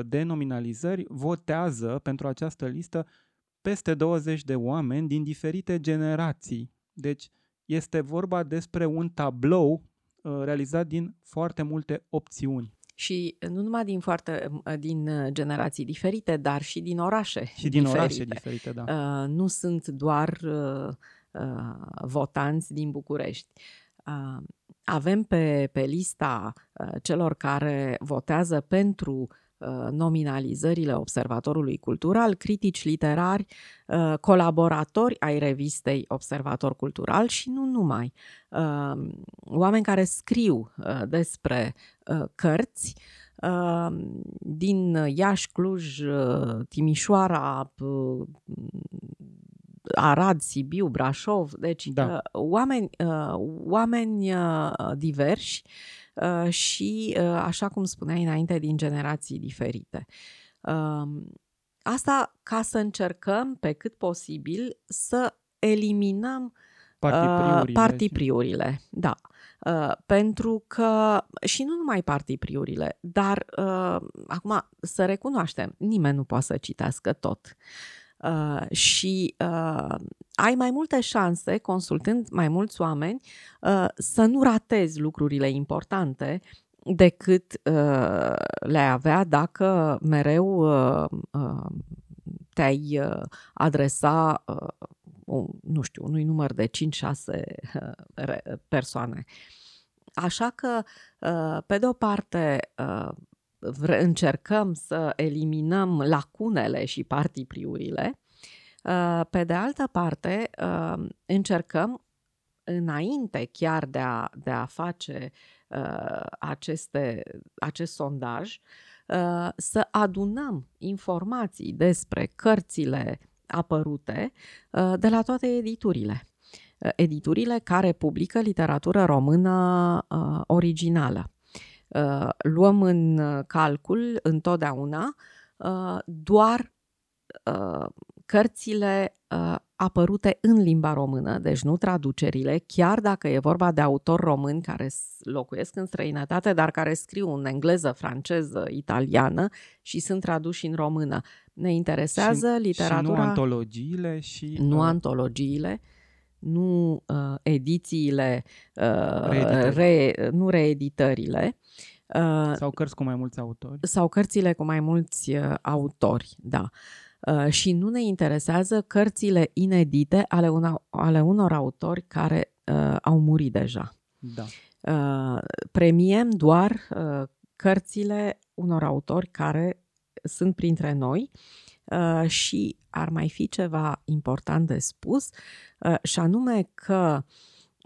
de nominalizări votează pentru această listă peste 20 de oameni din diferite generații. Deci este vorba despre un tablou uh, realizat din foarte multe opțiuni. Și nu numai din foarte din uh, generații diferite, dar și din orașe. Și din diferite. orașe diferite, da. Uh, nu sunt doar uh, uh, votanți din București. Uh, avem pe, pe lista uh, celor care votează pentru Uh, nominalizările Observatorului Cultural, critici literari, uh, colaboratori ai revistei Observator Cultural și nu numai. Uh, oameni care scriu despre cărți din Iași, Cluj, Timișoara, Arad, Sibiu, Brașov, deci da. oameni, oameni diversi Uh, și, uh, așa cum spuneai înainte, din generații diferite. Um, asta ca să încercăm pe cât posibil să eliminăm partipriurile. partipriurile. Da. Uh, pentru că, și nu numai partipriurile, dar uh, acum să recunoaștem, nimeni nu poate să citească tot. Uh, și uh, ai mai multe șanse, consultând mai mulți oameni, uh, să nu ratezi lucrurile importante decât uh, le-ai avea dacă mereu uh, uh, te-ai uh, adresa, uh, un, nu știu, unui număr de 5-6 uh, persoane. Așa că, uh, pe de o parte, uh, încercăm să eliminăm lacunele și partipriurile, uh, pe de altă parte, uh, încercăm înainte chiar de a, de a face uh, aceste, acest sondaj, să adunăm informații despre cărțile apărute de la toate editurile. Editurile care publică literatură română originală. Uh, luăm în uh, calcul întotdeauna uh, doar cărțile apărute în limba română, deci nu traducerile, chiar dacă e vorba de autori români care locuiesc în străinătate, dar care scriu în engleză, franceză, italiană și sunt traduși în română. Ne interesează și, literatura... Și nu antologiile și... Nu antologiile, nu uh, edițiile, uh, re, nu reeditările. Uh, sau cărți cu mai mulți autori. Sau cărțile cu mai mulți uh, autori, da. Uh, și nu ne interesează cărțile inedite ale, una, ale unor autori care uh, au murit deja. Da. Uh, premiem doar uh, cărțile unor autori care sunt printre noi uh, și ar mai fi ceva important de spus, uh, și anume că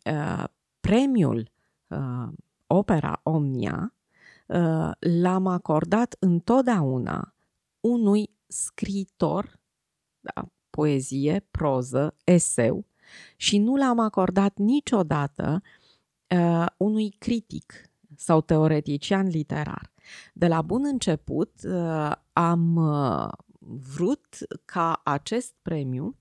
uh, premiul uh, Opera Omnia uh, l-am acordat întotdeauna unui scriitor, da, poezie, proză, eseu, și nu l-am acordat niciodată uh, unui critic sau teoretician literar. De la bun început uh, am uh, vrut ca acest premiu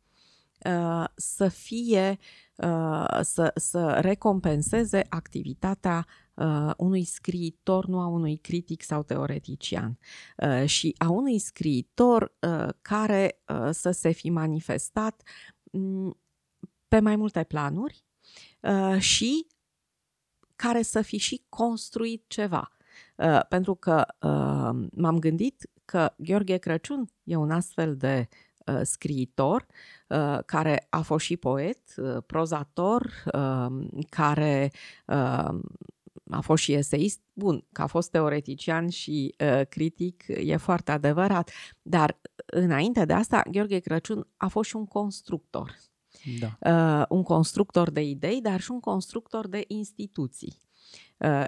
uh, să fie, uh, să, să recompenseze activitatea uh, unui scriitor, nu a unui critic sau teoretician, uh, și a unui scriitor uh, care uh, să se fi manifestat um, pe mai multe planuri uh, și care să fi și construit ceva. Uh, pentru că uh, m-am gândit că Gheorghe Crăciun e un astfel de uh, scriitor uh, care a fost și poet, uh, prozator, uh, care uh, a fost și eseist. Bun, că a fost teoretician și uh, critic e foarte adevărat, dar înainte de asta Gheorghe Crăciun a fost și un constructor. Da. uh, un constructor de idei, dar și un constructor de instituții. Uh,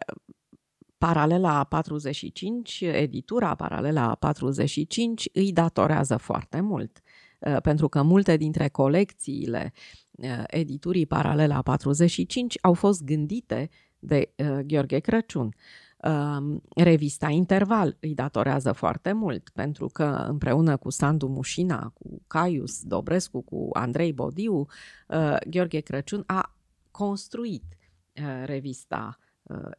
Paralela 45, editura Paralela 45 îi datorează foarte mult, uh, pentru că multe dintre colecțiile uh, editurii Paralela 45 au fost gândite de uh, Gheorghe Crăciun. Um, revista Interval îi datorează foarte mult, pentru că împreună cu Sandu Mușina, cu Caius Dobrescu, cu Andrei Bodiu, Gheorghe Crăciun a construit revista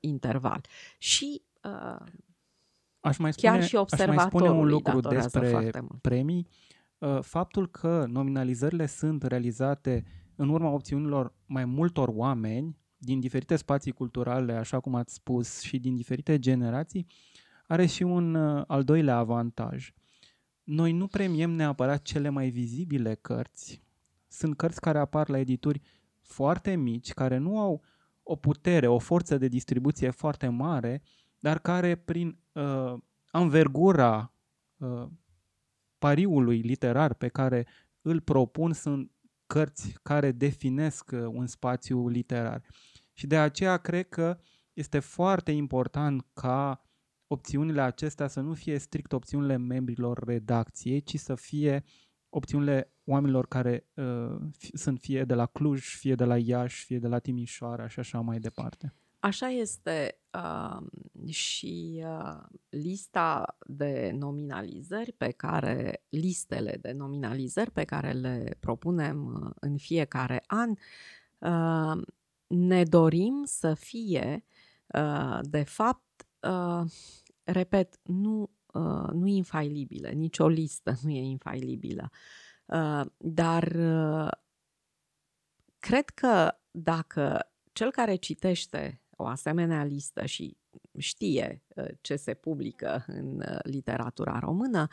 Interval. Și aș mai spune, chiar și aș mai spune un lucru despre premii. Faptul că nominalizările sunt realizate în urma opțiunilor mai multor oameni din diferite spații culturale, așa cum ați spus, și din diferite generații, are și un uh, al doilea avantaj. Noi nu premiem neapărat cele mai vizibile cărți. Sunt cărți care apar la edituri foarte mici, care nu au o putere, o forță de distribuție foarte mare, dar care prin uh, învergura uh, pariului literar pe care îl propun sunt cărți care definesc uh, un spațiu literar. Și de aceea cred că este foarte important ca opțiunile acestea să nu fie strict opțiunile membrilor redacției, ci să fie opțiunile oamenilor care uh, sunt fie de la Cluj, fie de la Iași, fie de la Timișoara și așa mai departe. Așa este uh, și uh, lista de nominalizări pe care, listele de nominalizări pe care le propunem uh, în fiecare an, uh, ne dorim să fie, uh, de fapt, uh, repet, nu, uh, nu infailibile, nicio listă nu e infailibilă, dar cred că dacă cel care citește o asemenea listă și știe ce se publică în literatura română,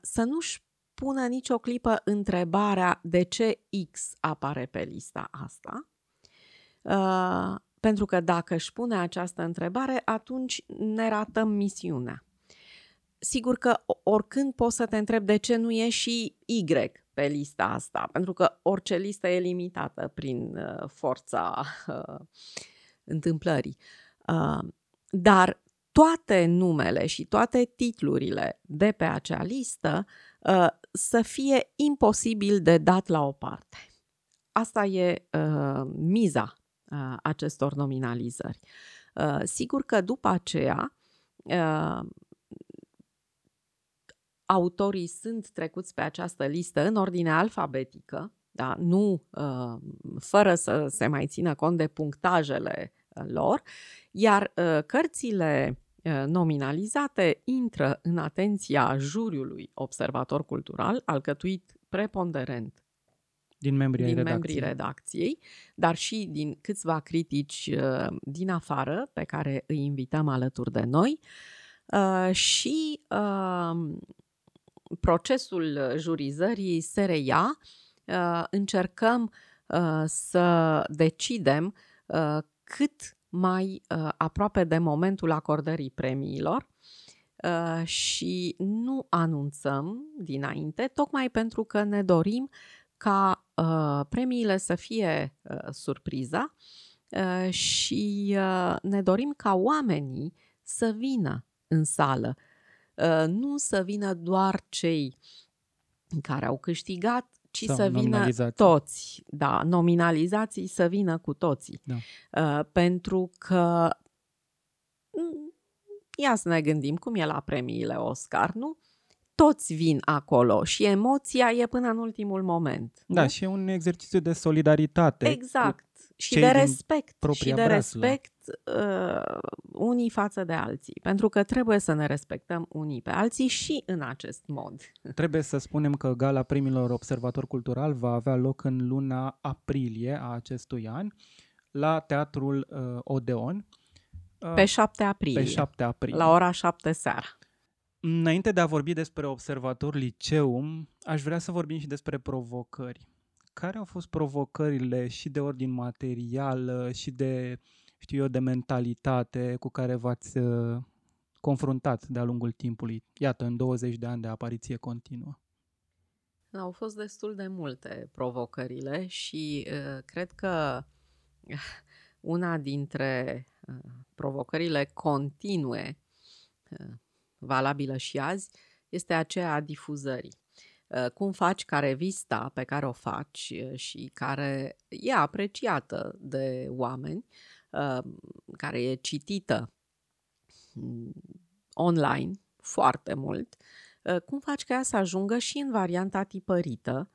să nu-și pună nicio clipă întrebarea de ce X apare pe lista asta, Uh, pentru că dacă își pune această întrebare, atunci ne ratăm misiunea. Sigur că oricând poți să te întrebi de ce nu e și Y pe lista asta, pentru că orice listă e limitată prin uh, forța uh, întâmplării. Uh, dar toate numele și toate titlurile de pe acea listă uh, să fie imposibil de dat la o parte. Asta e uh, miza acestor nominalizări. Sigur că după aceea autorii sunt trecuți pe această listă în ordine alfabetică, da? nu fără să se mai țină cont de punctajele lor, iar cărțile nominalizate intră în atenția juriului observator cultural, alcătuit preponderent din membrii, din redacției. membrii redacției, dar și din câțiva critici uh, din afară pe care îi invităm alături de noi uh, și uh, procesul jurizării se reia. Încercăm să decidem cât mai aproape de momentul acordării premiilor și nu anunțăm dinainte, tocmai pentru că ne dorim ca uh, premiile să fie uh, surpriza uh, și uh, ne dorim ca oamenii să vină în sală, uh, nu să vină doar cei care au câștigat, ci Sau să vină toți, da, nominalizații să vină cu toții. Da. Uh, pentru că mm, ia să ne gândim cum e la premiile Oscar, nu? toți vin acolo și emoția e până în ultimul moment. Da, nu? și e un exercițiu de solidaritate. Exact. Și de respect. Și de respect uh, unii față de alții. Pentru că trebuie să ne respectăm unii pe alții și în acest mod. Trebuie să spunem că Gala Primilor Observator Cultural va avea loc în luna aprilie a acestui an la Teatrul uh, Odeon. Uh, pe 7 aprilie. Pe 7 aprilie. La ora 7 seara. Înainte de a vorbi despre Observator Liceum, aș vrea să vorbim și despre provocări. Care au fost provocările și de ordin material și de, știu eu, de mentalitate cu care v-ați uh, confruntat de-a lungul timpului, iată, în 20 de ani de apariție continuă? Au fost destul de multe provocările și uh, cred că una dintre uh, provocările continue, uh, valabilă și azi, este aceea a difuzării. Uh, cum faci ca revista pe care o faci uh, și care e apreciată de oameni, uh, care e citită mm, online foarte mult, cum faci ca ea să ajungă și în varianta tipărită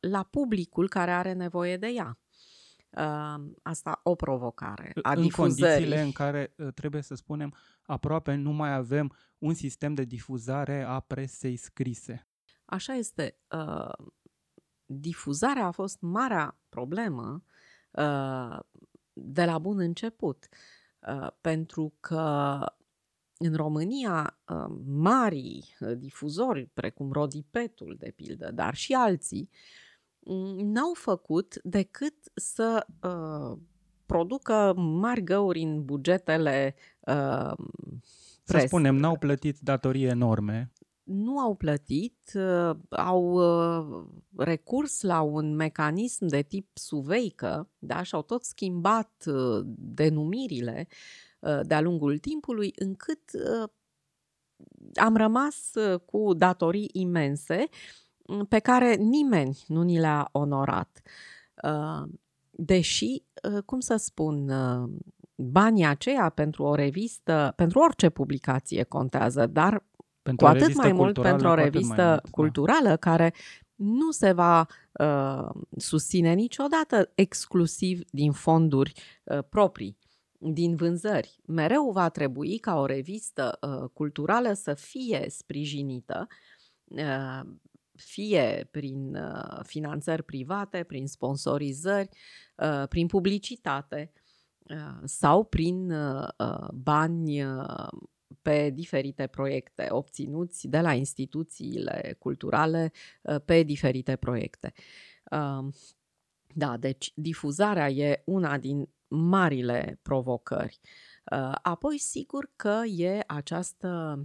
la publicul care are nevoie de ea? Asta o provocare a în difuzării. condițiile în care, trebuie să spunem, aproape nu mai avem un sistem de difuzare a presei scrise. Așa este. Uh, difuzarea a fost marea problemă uh, de la bun început, uh, pentru că în România mari difuzori, precum Rodipetul, de pildă, dar și alții, mm, n-au făcut decât să producă mari găuri în bugetele uh, Să spunem, n-au plătit datorii enorme nu au plătit, uh, au uh, recurs la un mecanism de tip suveică da? și au tot schimbat uh, denumirile de-a lungul timpului, încât am rămas cu datorii imense mm, pe care nimeni nu ni le-a onorat. Deși, cum să spun, banii aceia pentru o revistă, pentru orice publicație contează, dar pentru cu atât mai mult pentru o revistă mult, da. culturală da. care nu se va uh, susține niciodată exclusiv din fonduri uh, proprii, din vânzări. Mereu va trebui ca o revistă uh, culturală să fie sprijinită uh, fie prin uh, finanțări private, prin sponsorizări, uh, prin publicitate uh, sau prin uh, uh bani uh, pe diferite proiecte obținuți de la instituțiile culturale uh, pe diferite proiecte. Um, da, deci difuzarea e una din marile provocări. Uh, apoi, sigur că e această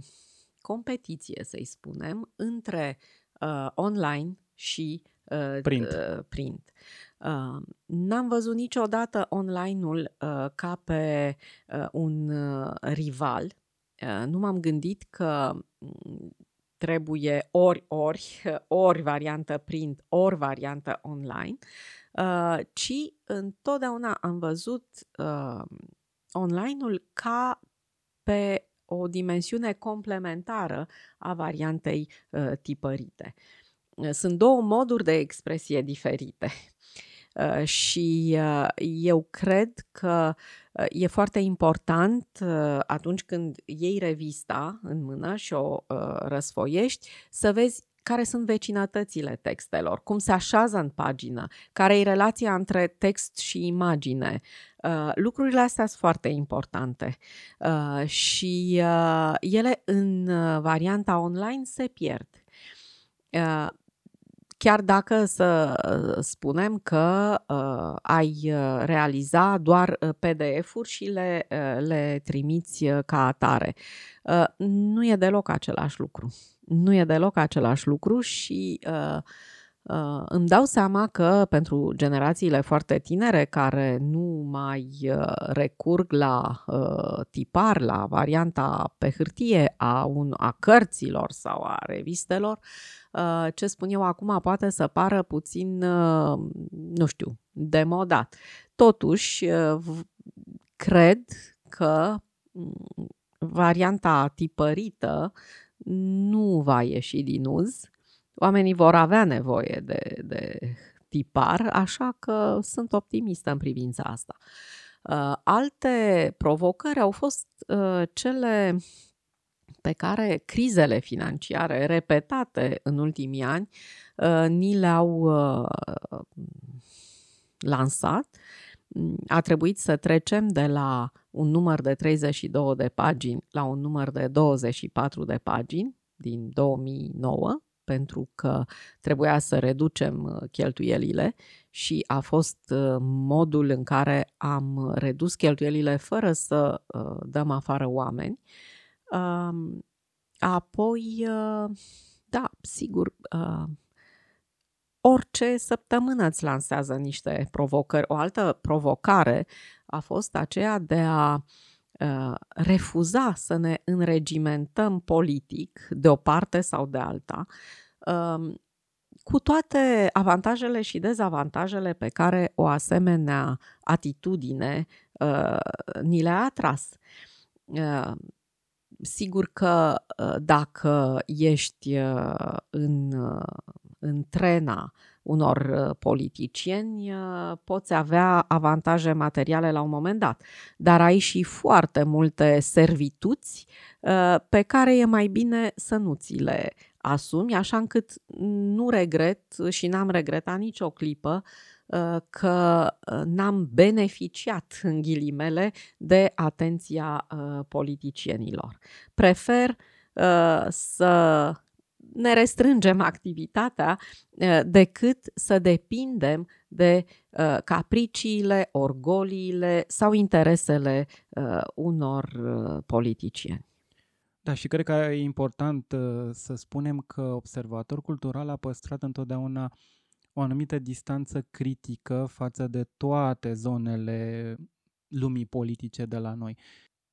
competiție, să-i spunem, între uh, online și uh, print. Uh, print. Uh, n-am văzut niciodată online-ul uh, ca pe uh, un uh, rival Uh, nu m-am gândit că mm, trebuie ori, ori, *laughs* ori variantă print, ori variantă online, uh, ci întotdeauna am văzut uh, online-ul ca pe o dimensiune complementară a variantei tipărite. Sunt două moduri de expresie diferite. Uh, *laughs* și uh, eu cred că uh, e foarte important atunci când iei revista în mână și o răsfoiești să vezi care sunt vecinătățile textelor, cum se așează în pagină, care e relația între text și imagine. lucrurile astea sunt foarte importante și ele în varianta online se pierd chiar dacă să uh, spunem că uh, ai uh, realiza doar uh, PDF-uri și le, uh, le trimiți ca atare. Uh, nu e deloc același lucru. Nu e deloc același lucru și uh, Uh, îmi dau seama că pentru generațiile foarte tinere care nu mai uh, recurg la uh, tipar, la varianta pe hârtie a, un, a cărților sau a revistelor, uh, ce spun eu acum poate să pară puțin, uh, nu știu, demodat. Totuși, uh, cred că mm, varianta tipărită nu va ieși din uz Oamenii vor avea nevoie de, de tipar, așa că sunt optimistă în privința asta. Uh, alte provocări au fost uh, cele pe care crizele financiare repetate în ultimii ani uh, ni le-au lansat. A trebuit să trecem de la un număr de 32 de pagini la un număr de 24 de pagini din 2009 pentru că trebuia să reducem uh, cheltuielile și a fost uh, modul în care am redus cheltuielile fără să uh, dăm afară oameni. Apoi, da, sigur, orice săptămână îți lansează niște provocări. O altă provocare a fost aceea de a uh, refuza să ne înregimentăm politic de o parte sau de alta, uh, cu toate avantajele și dezavantajele pe care o asemenea atitudine uh, ni le-a atras. Uh, sigur că uh, dacă ești uh, în, uh, în trena unor politicieni, poți avea avantaje materiale la un moment dat, dar ai și foarte multe servituți pe care e mai bine să nu ți le asumi, așa încât nu regret și n-am regretat nicio clipă uh, că uh, n-am beneficiat, în ghilimele, de atenția uh, politicienilor. Prefer să ne restrângem activitatea decât să depindem de capriciile, orgoliile sau interesele unor politicieni. Da, și cred că e important uh, să spunem că observator cultural a păstrat întotdeauna o anumită distanță critică față de toate zonele lumii politice de la noi.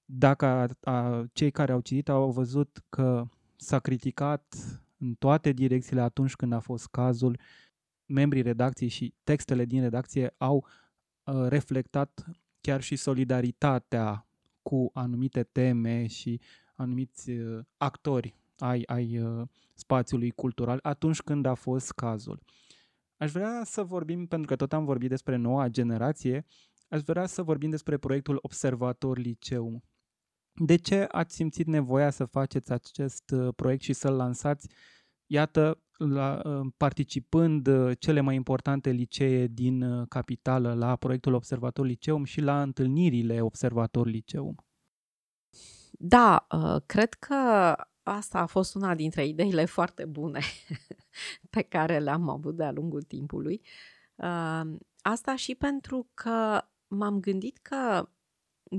Dacă a, a, cei care au citit au văzut că s-a criticat în toate direcțiile atunci când a fost cazul, membrii redacției și textele din redacție au uh, reflectat chiar și solidaritatea cu anumite teme și anumiți uh, actori ai, ai uh, spațiului cultural atunci când a fost cazul. Aș vrea să vorbim, pentru că tot am vorbit despre noua generație, aș vrea să vorbim despre proiectul Observator Liceu. De ce ați simțit nevoia să faceți acest uh, proiect și să-l lansați, iată, la, participând cele mai importante licee din capitală la proiectul Observator Liceum și la întâlnirile Observator Liceum? Da, uh, cred că asta a fost una dintre ideile foarte bune *laughs* pe care le-am avut de-a lungul timpului. Uh, asta și pentru că m-am gândit că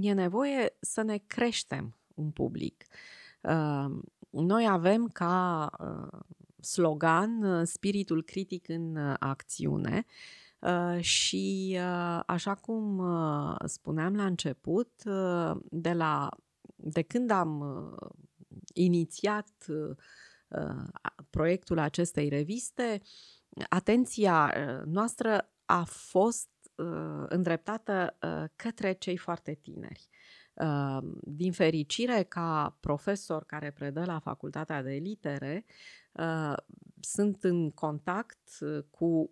e nevoie să ne creștem un public. Uh, noi avem ca slogan spiritul critic în acțiune și așa cum spuneam la început, de la de când am uh, inițiat uh, uh, proiectul acestei reviste, atenția uh, noastră a fost uh, îndreptată uh, către cei foarte tineri. Uh, din fericire, ca profesor care predă la Facultatea de Litere, uh, sunt în contact cu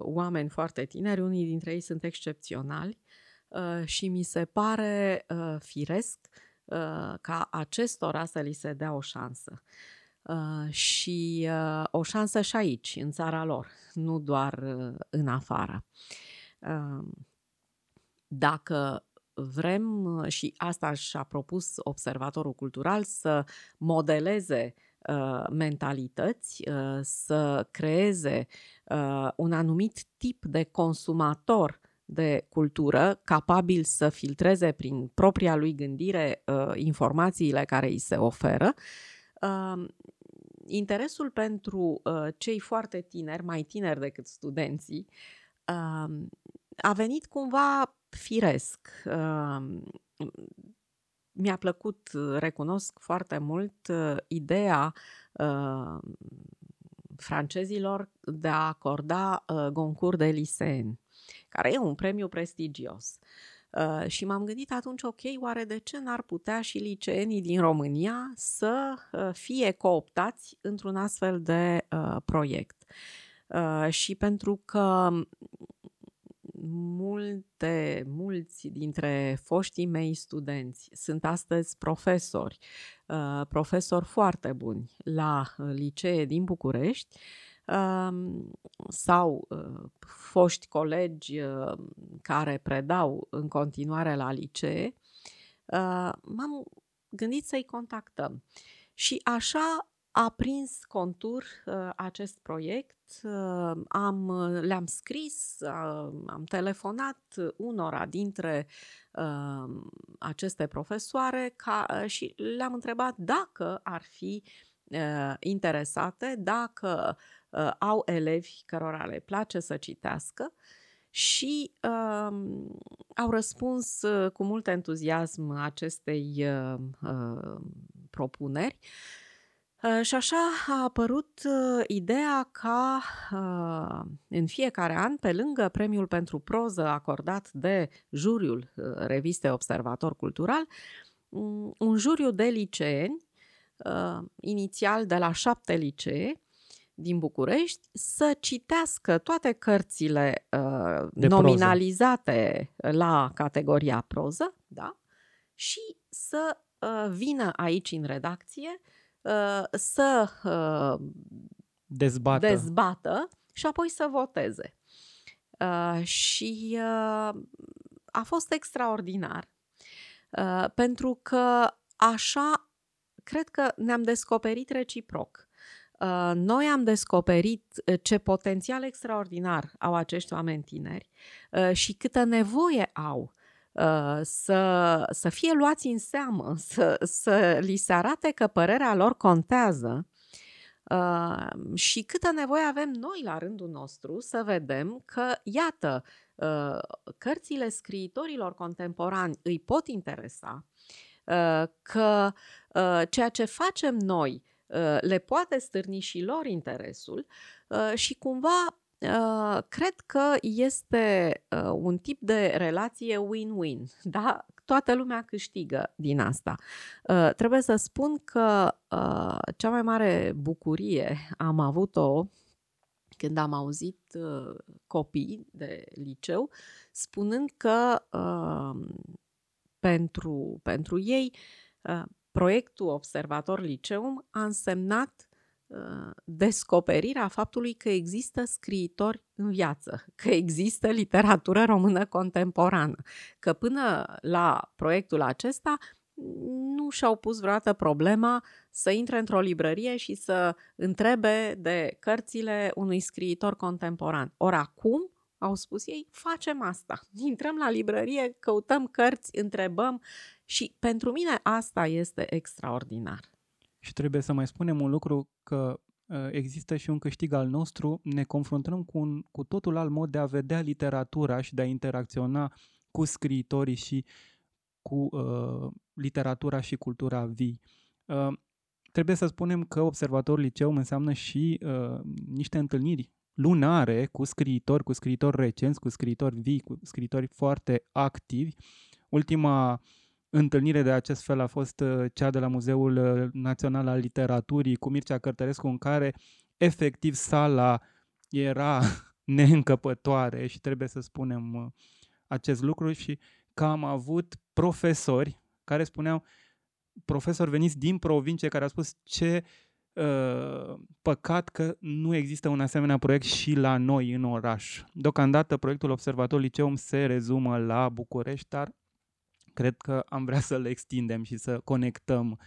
oameni foarte tineri, unii dintre ei sunt excepționali și mi se pare firesc Uh, ca acestora să li se dea o șansă. Uh, și uh, o șansă și aici, în țara lor, nu doar în afară. Dacă vrem, și asta și-a propus observatorul cultural, să modeleze mentalități, să creeze un anumit tip de consumator de cultură, capabil să filtreze prin propria lui gândire uh, informațiile care îi se oferă. Uh, interesul pentru uh, cei foarte tineri, mai tineri decât studenții, uh, a venit cumva firesc. Uh, mi-a plăcut, recunosc foarte mult, uh, ideea uh, francezilor de a acorda uh, Goncourt de liceeni care e un premiu prestigios. Uh, și m-am gândit atunci, ok, oare de ce n-ar putea și liceenii din România să uh, fie cooptați într-un astfel de uh, proiect? Uh, și pentru că multe, mulți dintre foștii mei studenți sunt astăzi profesori, uh, profesori foarte buni la uh, licee din București, sau uh, foști colegi uh, care predau în continuare la licee, uh, m-am gândit să-i contactăm. Și așa a prins contur uh, acest proiect. Uh, am, le-am scris, uh, am telefonat unora dintre uh, aceste profesoare ca, și le-am întrebat dacă ar fi uh, interesate, dacă uh, au elevi cărora le place să citească și uh, au răspuns uh, cu mult entuziasm acestei uh, uh, propuneri. Uh, și așa a apărut uh, ideea ca uh, în fiecare an, pe lângă premiul pentru proză acordat de juriul uh, revistei Observator Cultural, um, un juriu de liceeni, uh, inițial de la șapte licee, din București să citească toate cărțile uh, nominalizate proză. la categoria proză, da? Și să uh, vină aici în redacție uh, să uh, dezbată. dezbată și apoi să voteze. Uh, și uh, a fost extraordinar. Uh, pentru că așa cred că ne-am descoperit reciproc. Uh, noi am descoperit uh, ce potențial extraordinar au acești oameni tineri uh, și câtă nevoie au să, să fie luați în seamă, *laughs* să, să li se arate că părerea lor contează. Și câtă nevoie avem noi la rândul nostru să vedem că, iată, cărțile scriitorilor contemporani îi pot interesa, că ceea ce facem noi Uh, le poate stârni și lor interesul uh, și cumva uh, cred că este un tip de relație win-win, *laughs* da? Toată lumea câștigă din asta. Trebuie să spun că cea mai mare bucurie am avut-o când am auzit copii de liceu spunând că pentru, pentru ei proiectul Observator Liceum a însemnat uh, descoperirea faptului că există scriitori în viață, că există literatură română contemporană, că până la proiectul acesta nu și-au pus vreodată problema să intre într-o librărie și să întrebe de cărțile unui scriitor contemporan. Ori acum, au spus ei, facem asta. *laughs* Intrăm la librărie, căutăm cărți, întrebăm și pentru mine asta este extraordinar. Și trebuie să mai spunem un lucru că ă, există și un câștig al nostru, ne confruntăm cu, un, cu totul alt mod de a vedea literatura și de a interacționa cu scriitorii și cu uh, literatura și cultura vii. Uh, trebuie să spunem că Observatorul Liceum înseamnă și uh, niște întâlniri lunare cu scriitori, cu scriitori recenți, cu scriitori vii, cu scriitori foarte activi. Ultima întâlnire de acest fel a fost uh, cea de la Muzeul uh, Național al Literaturii cu Mircea Cărtărescu, în care efectiv sala era *laughs* neîncăpătoare și trebuie să spunem uh, acest lucru și că am avut profesori care spuneau, profesori veniți din provincie care au spus ce uh, păcat că nu există un asemenea proiect și la noi în oraș. Deocamdată proiectul Observator Liceum se rezumă la București, dar cred că am vrea *laughs* să le extindem și să conectăm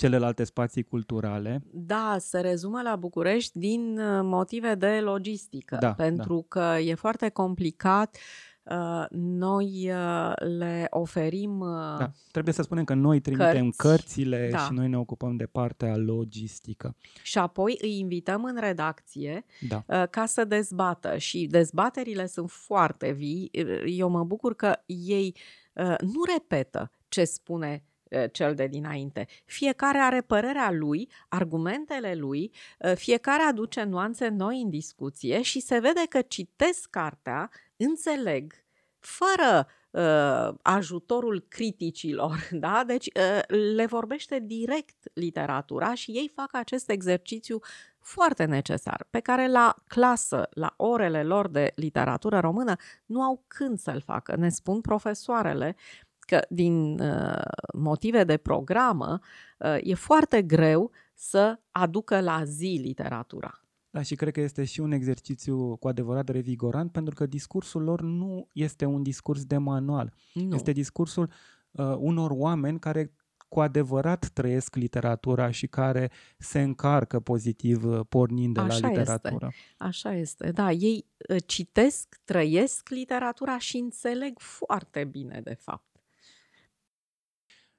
celelalte spații culturale. Da, se rezumă la București din uh, motive de logistică, da, pentru da. că e foarte complicat uh, noi uh, le oferim. Da, trebuie să spunem că noi trimitem cărți, cărțile da. și noi ne ocupăm de partea logistică. Și apoi îi invităm în redacție da. ca să dezbată și dezbaterile sunt foarte vii. Eu mă bucur că ei Uh, nu repetă ce spune uh, cel de dinainte. Fiecare are părerea lui, argumentele lui, uh, fiecare aduce nuanțe noi în discuție și se vede că citesc cartea, înțeleg, fără uh, ajutorul criticilor, *laughs* da? Deci uh, le vorbește direct literatura și ei fac acest exercițiu foarte necesar, pe care la clasă, la orele lor de literatură română, nu au când să-l facă. Ne spun profesoarele că din uh, motive de programă uh, e foarte greu să aducă la zi literatura. Da, și cred că este și un exercițiu cu adevărat revigorant, pentru că discursul lor nu este un discurs de manual. Nu. Este discursul uh, unor oameni care cu adevărat trăiesc literatura și care se încarcă pozitiv uh, pornind de Așa la literatură. Este. Așa este, da. Ei uh, citesc, trăiesc literatura și înțeleg foarte bine, de fapt.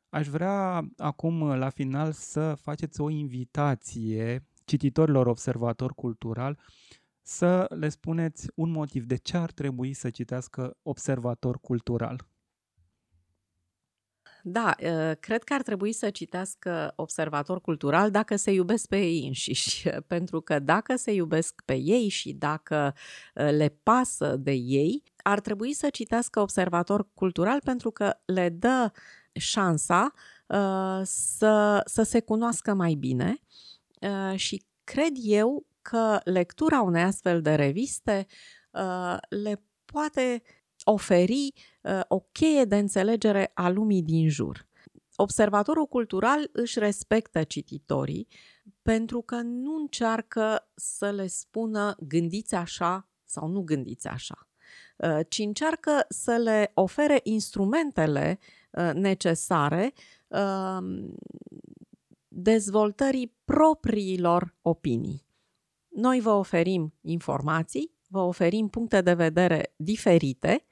Aș vrea acum, uh, la final, să faceți o invitație cititorilor observator cultural să le spuneți un motiv de ce ar trebui să citească observator cultural. Da, ă, cred că ar trebui să citească observator cultural dacă se iubesc pe ei înșiși, *laughs* pentru că dacă se iubesc pe ei și dacă ă, le pasă de ei, ar trebui să citească observator cultural pentru că le dă șansa uh, să, să se cunoască mai bine. Uh, și cred eu că lectura unei astfel de reviste uh, le poate oferi uh, o cheie de înțelegere a lumii din jur. Observatorul cultural își respectă cititorii pentru că nu încearcă să le spună gândiți așa sau nu gândiți așa, uh, ci încearcă să le ofere instrumentele uh, necesare um, dezvoltării propriilor opinii. Noi vă oferim informații, vă oferim puncte de vedere diferite,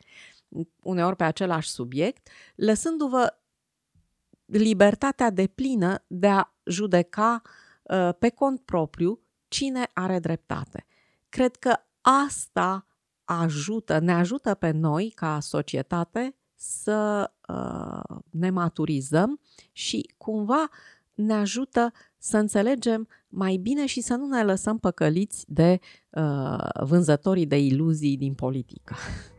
uneori pe același subiect, lăsându-vă libertatea de plină de a judeca uh, pe cont propriu cine are dreptate. Cred că asta ajută, ne ajută pe noi ca societate să uh, ne maturizăm și cumva ne ajută să înțelegem mai bine și să nu ne lăsăm păcăliți de uh, vânzătorii de iluzii din politică. *laughs*